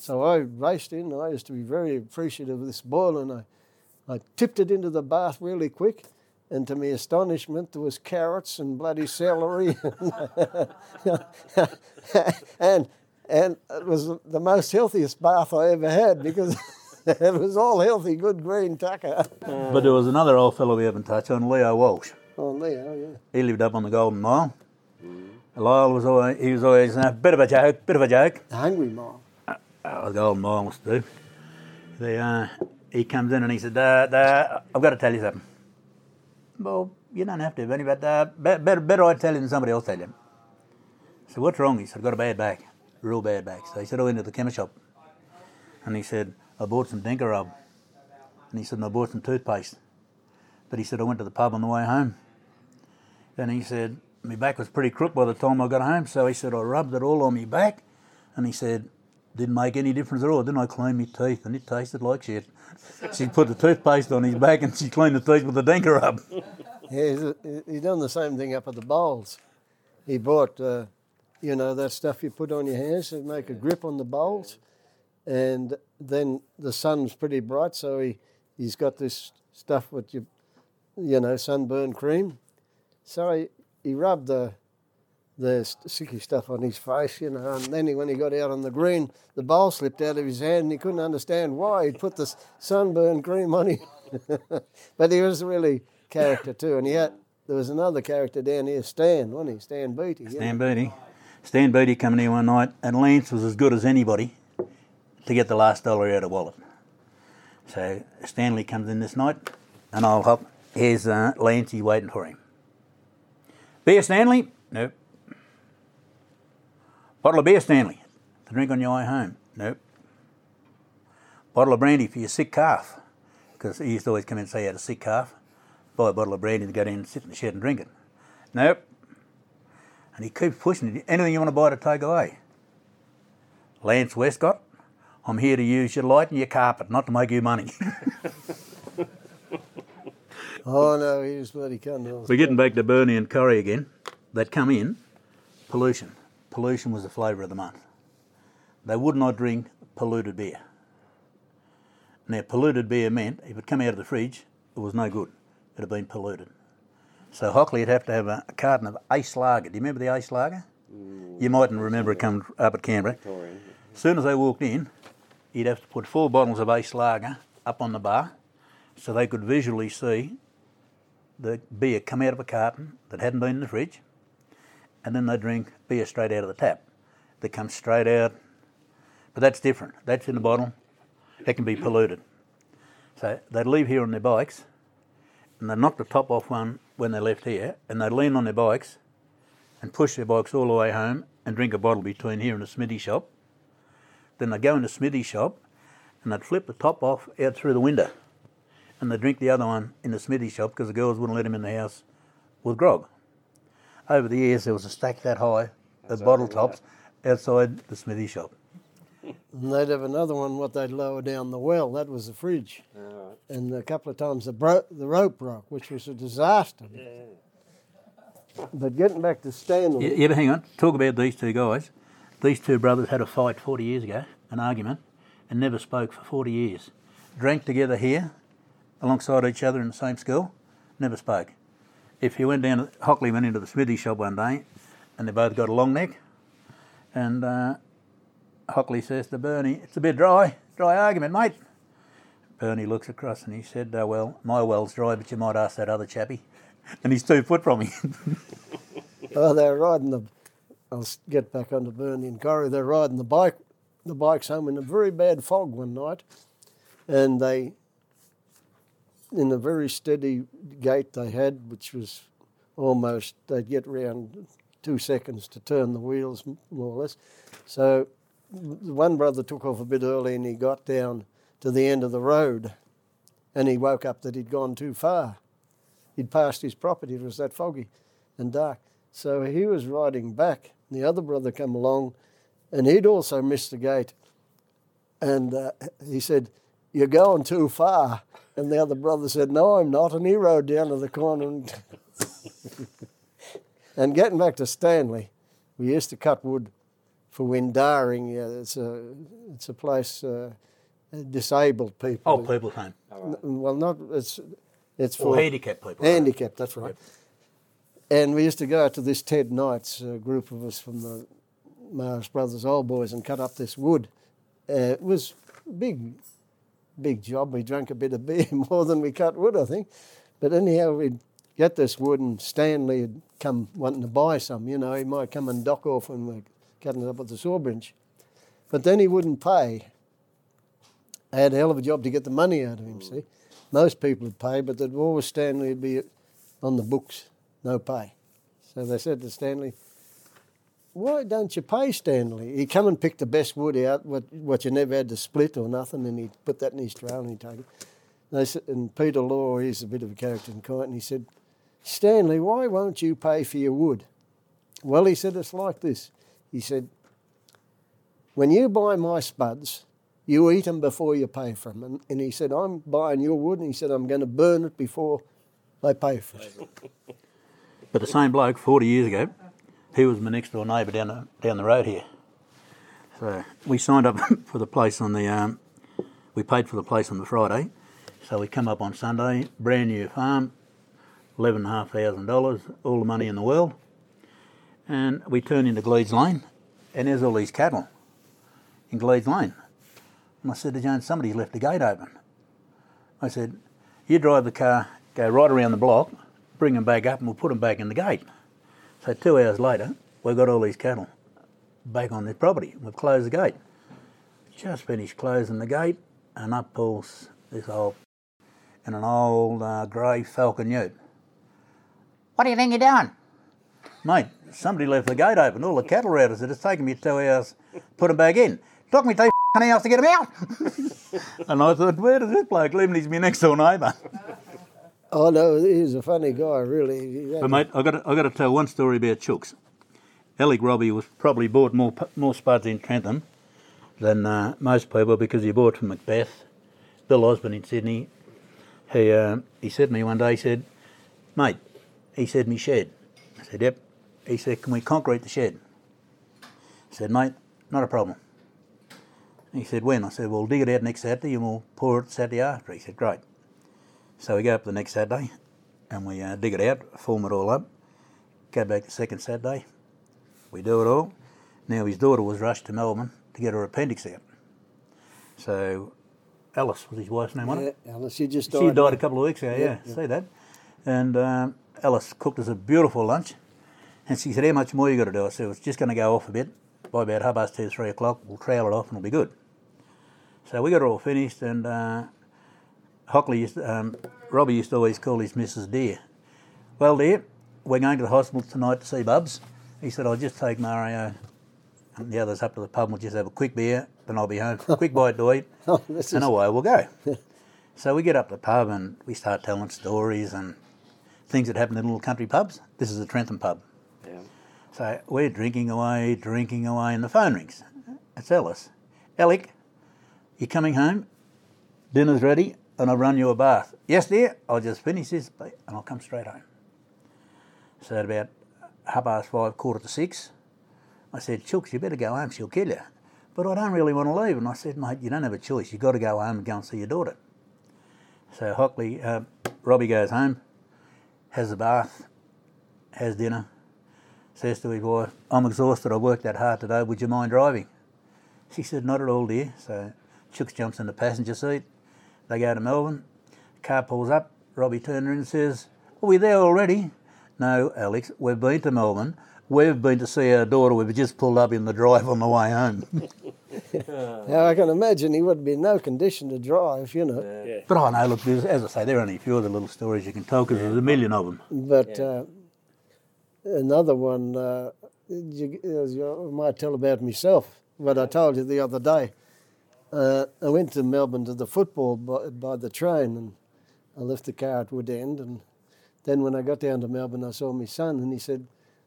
so I raced in. I used to be very appreciative of this boiler, and I, I tipped it into the bath really quick. And to my astonishment, there was carrots and bloody celery, <laughs> and and it was the most healthiest bath I ever had because <laughs> it was all healthy, good green tucker. But there was another old fellow we haven't touched on, Leo Walsh. Oh, Leo, yeah. He lived up on the Golden Mile. Lyle was always, he was always a bit of a joke, bit of a joke. The hungry mile. Oh, the Golden Mile was to do. They, uh, he comes in and he said, uh, uh, I've got to tell you something. Well, you don't have to, Benny, but uh, better, better I tell you than somebody else tell you. So what's wrong? He said, I've got a bad back, real bad back. So he said, I went to the chemist shop. And he said, I bought some Dencorub. And he said, and I bought some toothpaste. But he said, I went to the pub on the way home. Then he said, my back was pretty crook by the time I got home. So he said, I rubbed it all on my back. And he said, didn't make any difference at all. Then I cleaned my teeth and it tasted like shit. She put the toothpaste on his back and she cleaned the teeth with the Dencorub. <laughs> Yeah, he's, he done the same thing up at the bowls. He bought, uh, you know, that stuff you put on your hands to make a grip on the bowls. And then the sun's pretty bright, so he, he's got this stuff with you, you know, sunburn cream. So he, he rubbed the the sticky stuff on his face, you know, and then he, when he got out on the green, the ball slipped out of his hand and he couldn't understand why he'd put the sunburn cream on him. <laughs> but he was really character too, and had there was another character down here, Stan, wasn't he? Stan Beatty. Stan Beatty. Stan Beatty coming here one night and Lance was as good as anybody to get the last dollar out of wallet. So Stanley comes in this night and I'll hop. Here's uh, Lancey waiting for him. Beer, Stanley? Nope. Bottle of beer, Stanley. To drink on your way home? Nope. Bottle of brandy for your sick calf. Because he used to always come in and say he had a sick calf. Buy a bottle of brandy to go down and sit in the shed and drink it. Nope. And he keeps pushing it. Anything you want to buy to take away? Lance Westcott, I'm here to use your light and your carpet, not to make you money. <laughs> Oh no, he was bloody cunt. We're getting back to Bernie and Corrie again. They'd come in, pollution. Pollution was the flavour of the month. They would not drink polluted beer. Now, polluted beer meant if it come out of the fridge, it was no good. It had been polluted. So Hockley would have to have a, carton of Ace Lager. Do you remember the Ace Lager? Mm, you mightn't remember it coming up at Canberra. Victorian. As soon as they walked in, he'd have to put four bottles of Ace Lager up on the bar so they could visually see the beer come out of a carton that hadn't been in the fridge, and then they drink beer straight out of the tap that comes straight out. But that's different. That's in a bottle. It can be polluted. So they'd leave here on their bikes, and they'd knock the top off one when they left here, and they'd lean on their bikes and push their bikes all the way home and drink a bottle between here and the smithy shop. Then they'd go in the smithy shop and they'd flip the top off out through the window and they'd drink the other one in the smithy shop because the girls wouldn't let them in the house with grog. Over the years, there was a stack that high of bottle tops, outside the smithy shop. And they'd have another one, what they'd lower down the well. That was the fridge. All right. And a couple of times the, bro- the rope broke, which was a disaster. But getting back to Stanley, Yeah, yeah, but hang on. Talk about these two guys. These two brothers had a fight 40 years ago, an argument, and never spoke for 40 years. Drank together here, alongside each other in the same school, never spoke. If you went down, Hockley went into the smithy shop one day, and they both got a long neck, and uh, Hockley says to Bernie, "It's a bit dry, dry argument, mate." Bernie looks across and he said, uh, "Well, my well's dry, but you might ask that other chappie." <laughs> And he's two foot from me. <laughs> oh, they were riding the. I'll get back onto Bernie and Corrie. They're riding the bike, the bikes home in a very bad fog one night, and they, in a very steady gait they had, which was almost they'd get round two seconds to turn the wheels, more or less. So, one brother took off a bit early and he got down to the end of the road, and he woke up that he'd gone too far. He'd passed his property. It was that foggy and dark. So he was riding back. The other brother come along, and he'd also missed the gate. And uh, he said, "You're going too far." And the other brother said, "No, I'm not." And he rode down to the corner. And, <laughs> and getting back to Stanley, we used to cut wood for Windarring. Yeah, it's a it's a place uh, disabled people. Old people's home. Well, not it's it's for Or handicapped people. handicapped. That's right. And we used to go out to this Ted Knights, a group of us from the Marist Brothers Old Boys, and cut up this wood. Uh, it was big, big job. We drank a bit of beer <laughs> more than we cut wood, I think. But anyhow, we'd get this wood, and Stanley had come wanting to buy some. You know, he might come and dock off when we're cutting it up with the saw bench. But then he wouldn't pay. I had a hell of a job to get the money out of him, mm. see. Most people would pay, but there'd always Stanley would be on the books, no pay. So they said to Stanley, why don't you pay Stanley? He'd come and pick the best wood out, what, what you never had to split or nothing, and he'd put that in his trail and he'd take it. They said, and Peter Law, he's a bit of a character in Kyneton, he said, Stanley, why won't you pay for your wood? Well, he said, it's like this. He said, when you buy my spuds, you eat them before you pay for them. And, and he said, I'm buying your wood, and he said, I'm going to burn it before they pay for it. But the same bloke, 40 years ago, he was my next door neighbour down the, down the road here. So we signed up <laughs> for the place on the, um, we paid for the place on the Friday. So we come up on Sunday, brand new farm, $11,500, all the money in the world. And we turn into Gleeds Lane, and there's all these cattle in Gleeds Lane. And I said to Jones, somebody's left the gate open. I said, you drive the car, go right around the block, bring them back up, and we'll put them back in the gate. So two hours later, we've got all these cattle back on this property. We've closed the gate. Just finished closing the gate, and up pulls this old in an old uh, grey Falcon Ute. What do you think you're doing? Mate, somebody left the gate open. All the cattle are out. I said, it's taken me two hours to put them back in. Took me two <laughs> hours to get them out. <laughs> and I thought, where does this bloke live? He's my next door neighbour. Oh, no, he's a funny guy, really. But mate, I got to, I got to tell one story about chooks. Alec Robbie was probably bought more more spuds in Trentham than uh, most people because he bought from Macbeth. Bill Osborne in Sydney. He uh, he said to me one day, he said, "Mate," he said, "me shed." I said, "Yep." He said, "Can we concrete the shed?" I said, "Mate, not a problem." He said, "When?" I said, "We'll dig it out next Saturday and we'll pour it Saturday after." He said, "Great." So we go up the next Saturday and we uh, dig it out, form it all up, go back the second Saturday, we do it all. Now his daughter was rushed to Melbourne to get her appendix out. So Alice was his wife's name, wasn't it? Yeah, Alice, she just died. She died a couple of weeks ago, yeah, yeah. see that. And um, Alice cooked us a beautiful lunch. And she said, How much more you got to do? I said, It's just going to go off a bit. By about half past two, three o'clock, we'll trail it off and it'll be good. So we got it all finished, and uh, Hockley used um, Robbie used to always call his missus dear. Well, dear, we're going to the hospital tonight to see Bubs. He said, I'll just take Mario and the others up to the pub and we'll just have a quick beer, then I'll be home for <laughs> a quick bite to eat, <laughs> Oh, this and is, away we'll go. <laughs> so we get up to the pub and we start telling stories and things that happen in little country pubs. This is a Trentham pub. Yeah. So we're drinking away, drinking away, and the phone rings. It's Ellis. Alec, you coming home? Dinner's ready, and I'll run you a bath. Yes, dear. I'll just finish this, and I'll come straight home. So at about half past five, quarter to six, I said, Chooks, you better go home, she'll kill you. But I don't really want to leave. And I said, mate, you don't have a choice. You've got to go home and go and see your daughter. So Hockley, uh, Robbie goes home, has a bath, has dinner, says to his wife, I'm exhausted, I worked that hard today, would you mind driving? She said, not at all, dear. So Chooks jumps in the passenger seat. They go to Melbourne. Car pulls up. Robbie turns around and says, Are we there already? No, Alex, we've been to Melbourne. We've been to see our daughter. We've just pulled up in the drive on the way home. <laughs> Now I can imagine he would be in no condition to drive, you know. Yeah. but I know, look, as I say, there are only a few of the little stories you can tell because there's a million of them. But Yeah. uh, another one, uh, you, you, I might tell about myself, what I told you the other day. Uh, I went to Melbourne to the football by, by the train and I left the car at Woodend. And then when I got down to Melbourne, I saw my son and he said,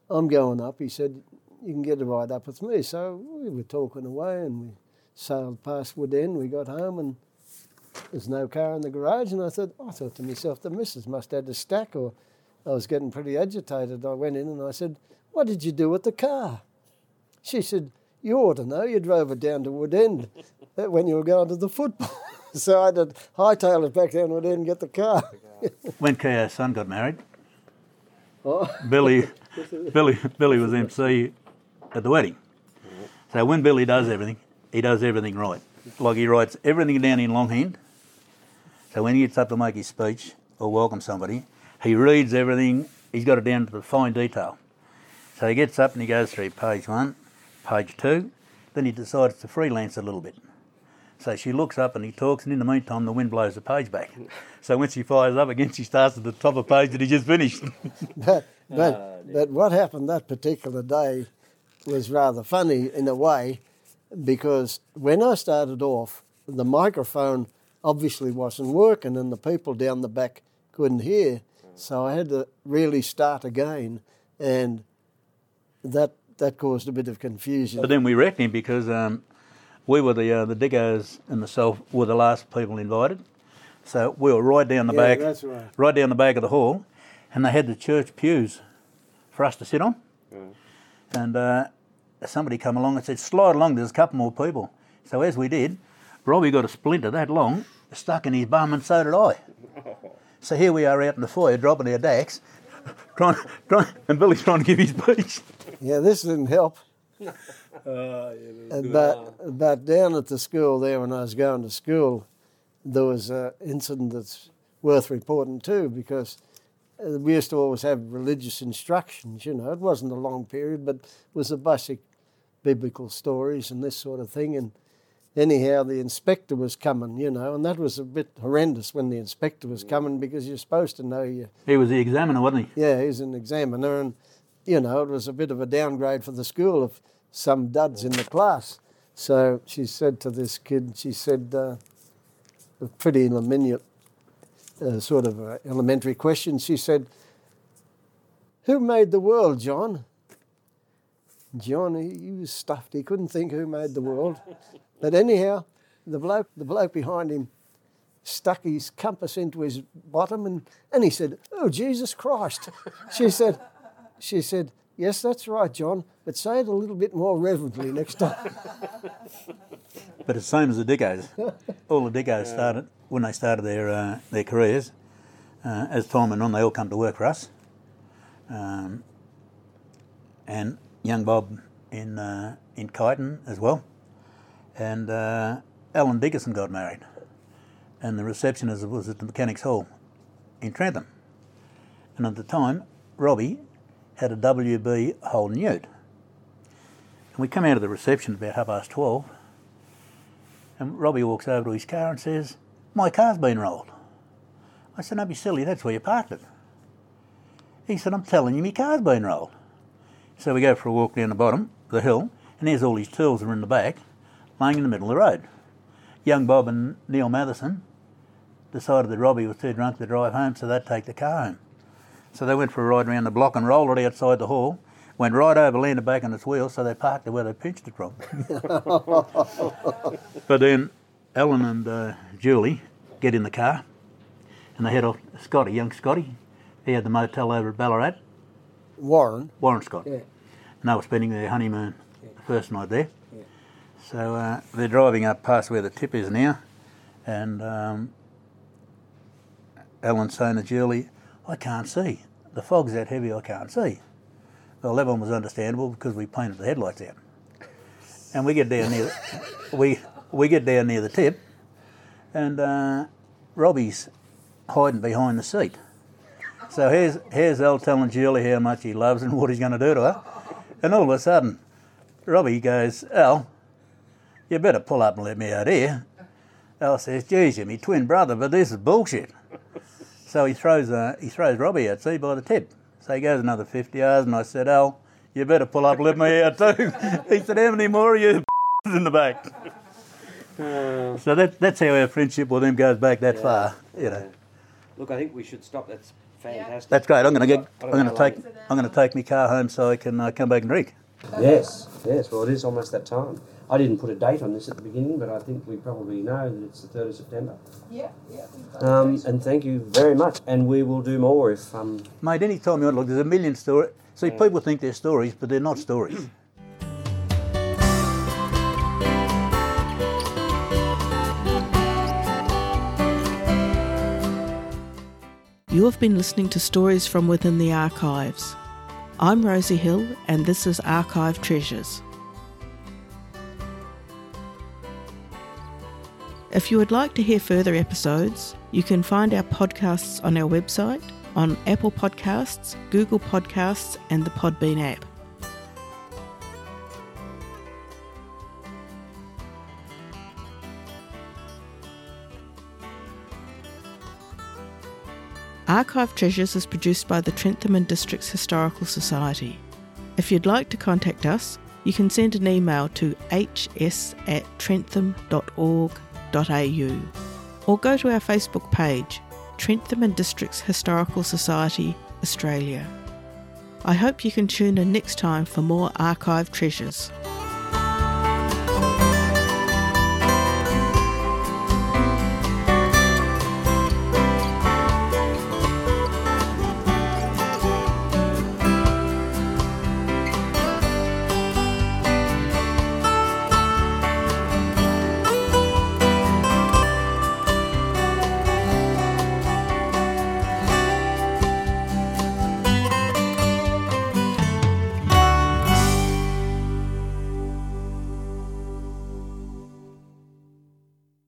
I'm going up. He said, You can get a ride up with me. So we were talking away and we sailed past Woodend. We got home and there's no car in the garage. And I thought, I thought to myself, the missus must have had a stack or I was getting pretty agitated. I went in and I said, What did you do with the car? She said, You ought to know. You drove it down to Woodend <laughs> uh, when you were going to the football. so I had to hightail it back down to Woodend and get the car. <laughs> When Keo's son got married, Oh, Billy, <laughs> Billy, Billy was MC at the wedding. So when Billy does everything, he does everything right. Like he writes everything down in longhand. So when he gets up to make his speech or welcome somebody, he reads everything. He's got it down to the fine detail. So he gets up and he goes through page one, page two. Then he decides to freelance a little bit. So she looks up and he talks, and in the meantime, the wind blows the page back. <laughs> So when she fires up again, she starts at the top of the page that he just finished. but, but, but what happened that particular day was rather funny in a way because when I started off, the microphone obviously wasn't working and the people down the back couldn't hear. So I had to really start again and that that caused a bit of confusion. But then we wrecked him because um, we were the uh, the diggers and myself were the last people invited. So we were right down the Yeah, back, that's right. down the back of the hall, and they had the church pews for us to sit on. And uh, somebody come along and said, "Slide along. There's a couple more people." So as we did, Robbie got a splinter that long stuck in his bum, and so did I. <laughs> So here we are out in the foyer dropping our dacks, <laughs> trying, trying, and Billy's trying to give his speech. Yeah, this didn't help. Uh, but, but down at the school there, when I was going to school, there was an incident that's worth reporting too, because uh, we used to always have religious instructions. You know, it wasn't a long period, but it was the basic biblical stories and this sort of thing. And anyhow, the inspector was coming. You know, and that was a bit horrendous when the inspector was coming because you're supposed to know you. He was the examiner, wasn't he? yeah, he's an examiner, and you know it was a bit of a downgrade for the school of some duds in the class. So she said to this kid, she said, uh, a pretty minute uh, sort of uh, elementary question. She said, "Who made the world, John?" John, he, he was stuffed. He couldn't think who made the world. But anyhow, the bloke, the bloke behind him stuck his compass into his bottom and, and he said, Oh, Jesus Christ. She said, she said, Yes, that's right, John, but say it a little bit more reverently next time. <laughs> But it's the same as the Dickos. all the Dickos started when they started their uh, their careers. Uh, as time went on, they all come to work for us. Um, and young Bob in uh, in Kyneton as well. And uh, Alan Dickerson got married, and the receptionist was at the Mechanics Hall in Trentham. And at the time, Robbie had a WB Holden Ute. And we come out of the reception about half past twelve. And Robbie walks over to his car and says, My car's been rolled. I said, Don't be silly, that's where you parked it. He said, I'm telling you, my car's been rolled. So we go for a walk down the bottom of the hill, and there's all his tools are in the back, laying in the middle of the road. Young Bob and Neil Matheson decided that Robbie was too drunk to drive home, so they'd take the car home. So they went for a ride around the block and rolled it outside the hall. went right over, landed back on its wheel, so they parked it where they pinched it from. <laughs> but then Ellen and uh, Julie get in the car and they head off. Scotty, young Scotty, he had the motel over at Ballarat, Warren. Warren Scott. Yeah. And they were spending their honeymoon the first night there. Yeah. So uh, they're driving up past where the tip is now, and um, Ellen's saying to Julie, I can't see. The fog's that heavy, I can't see. Well, that one was understandable because we painted the headlights out. And we get down near, the, we we get down near the tip, and uh, Robbie's hiding behind the seat. So here's here's Al telling Julie how much he loves and what he's going to do to her, and all of a sudden, Robbie goes, Al, you better pull up and let me out here. Al says, geez, you're my twin brother, but this is bullshit. So he throws uh, he throws Robbie out, see, by the tip. So he goes another 50 yards, and I said, Al, you better pull up and let me out too. <laughs> he said, how many more are you <laughs> in the back? So that, that's how our friendship with him goes back that far, you know. Look, I think we should stop. That's fantastic. That's great. I'm going to get. I I'm going to take. I'm going to take my car home so I can uh, come back and drink. Yes, yes. Well, it is almost that time. I didn't put a date on this at the beginning, but I think we probably know that it's the third of September. Yeah, yeah. Um, and thank you very much. And we will do more if um, Mate, any time you want, look, there's a million stories. See, people think they're stories, but they're not stories. <clears throat> You have been listening to Stories from Within the Archives. I'm Rosie Hill, and this is Archive Treasures. If you would like to hear further episodes, you can find our podcasts on our website, on Apple Podcasts, Google Podcasts, and the Podbean app. Archive Treasures is produced by the Trentham and Districts Historical Society. If you'd like to contact us, you can send an email to hs at trentham.org.au or go to our Facebook page, Trentham and Districts Historical Society, Australia. I hope you can tune in next time for more archive treasures.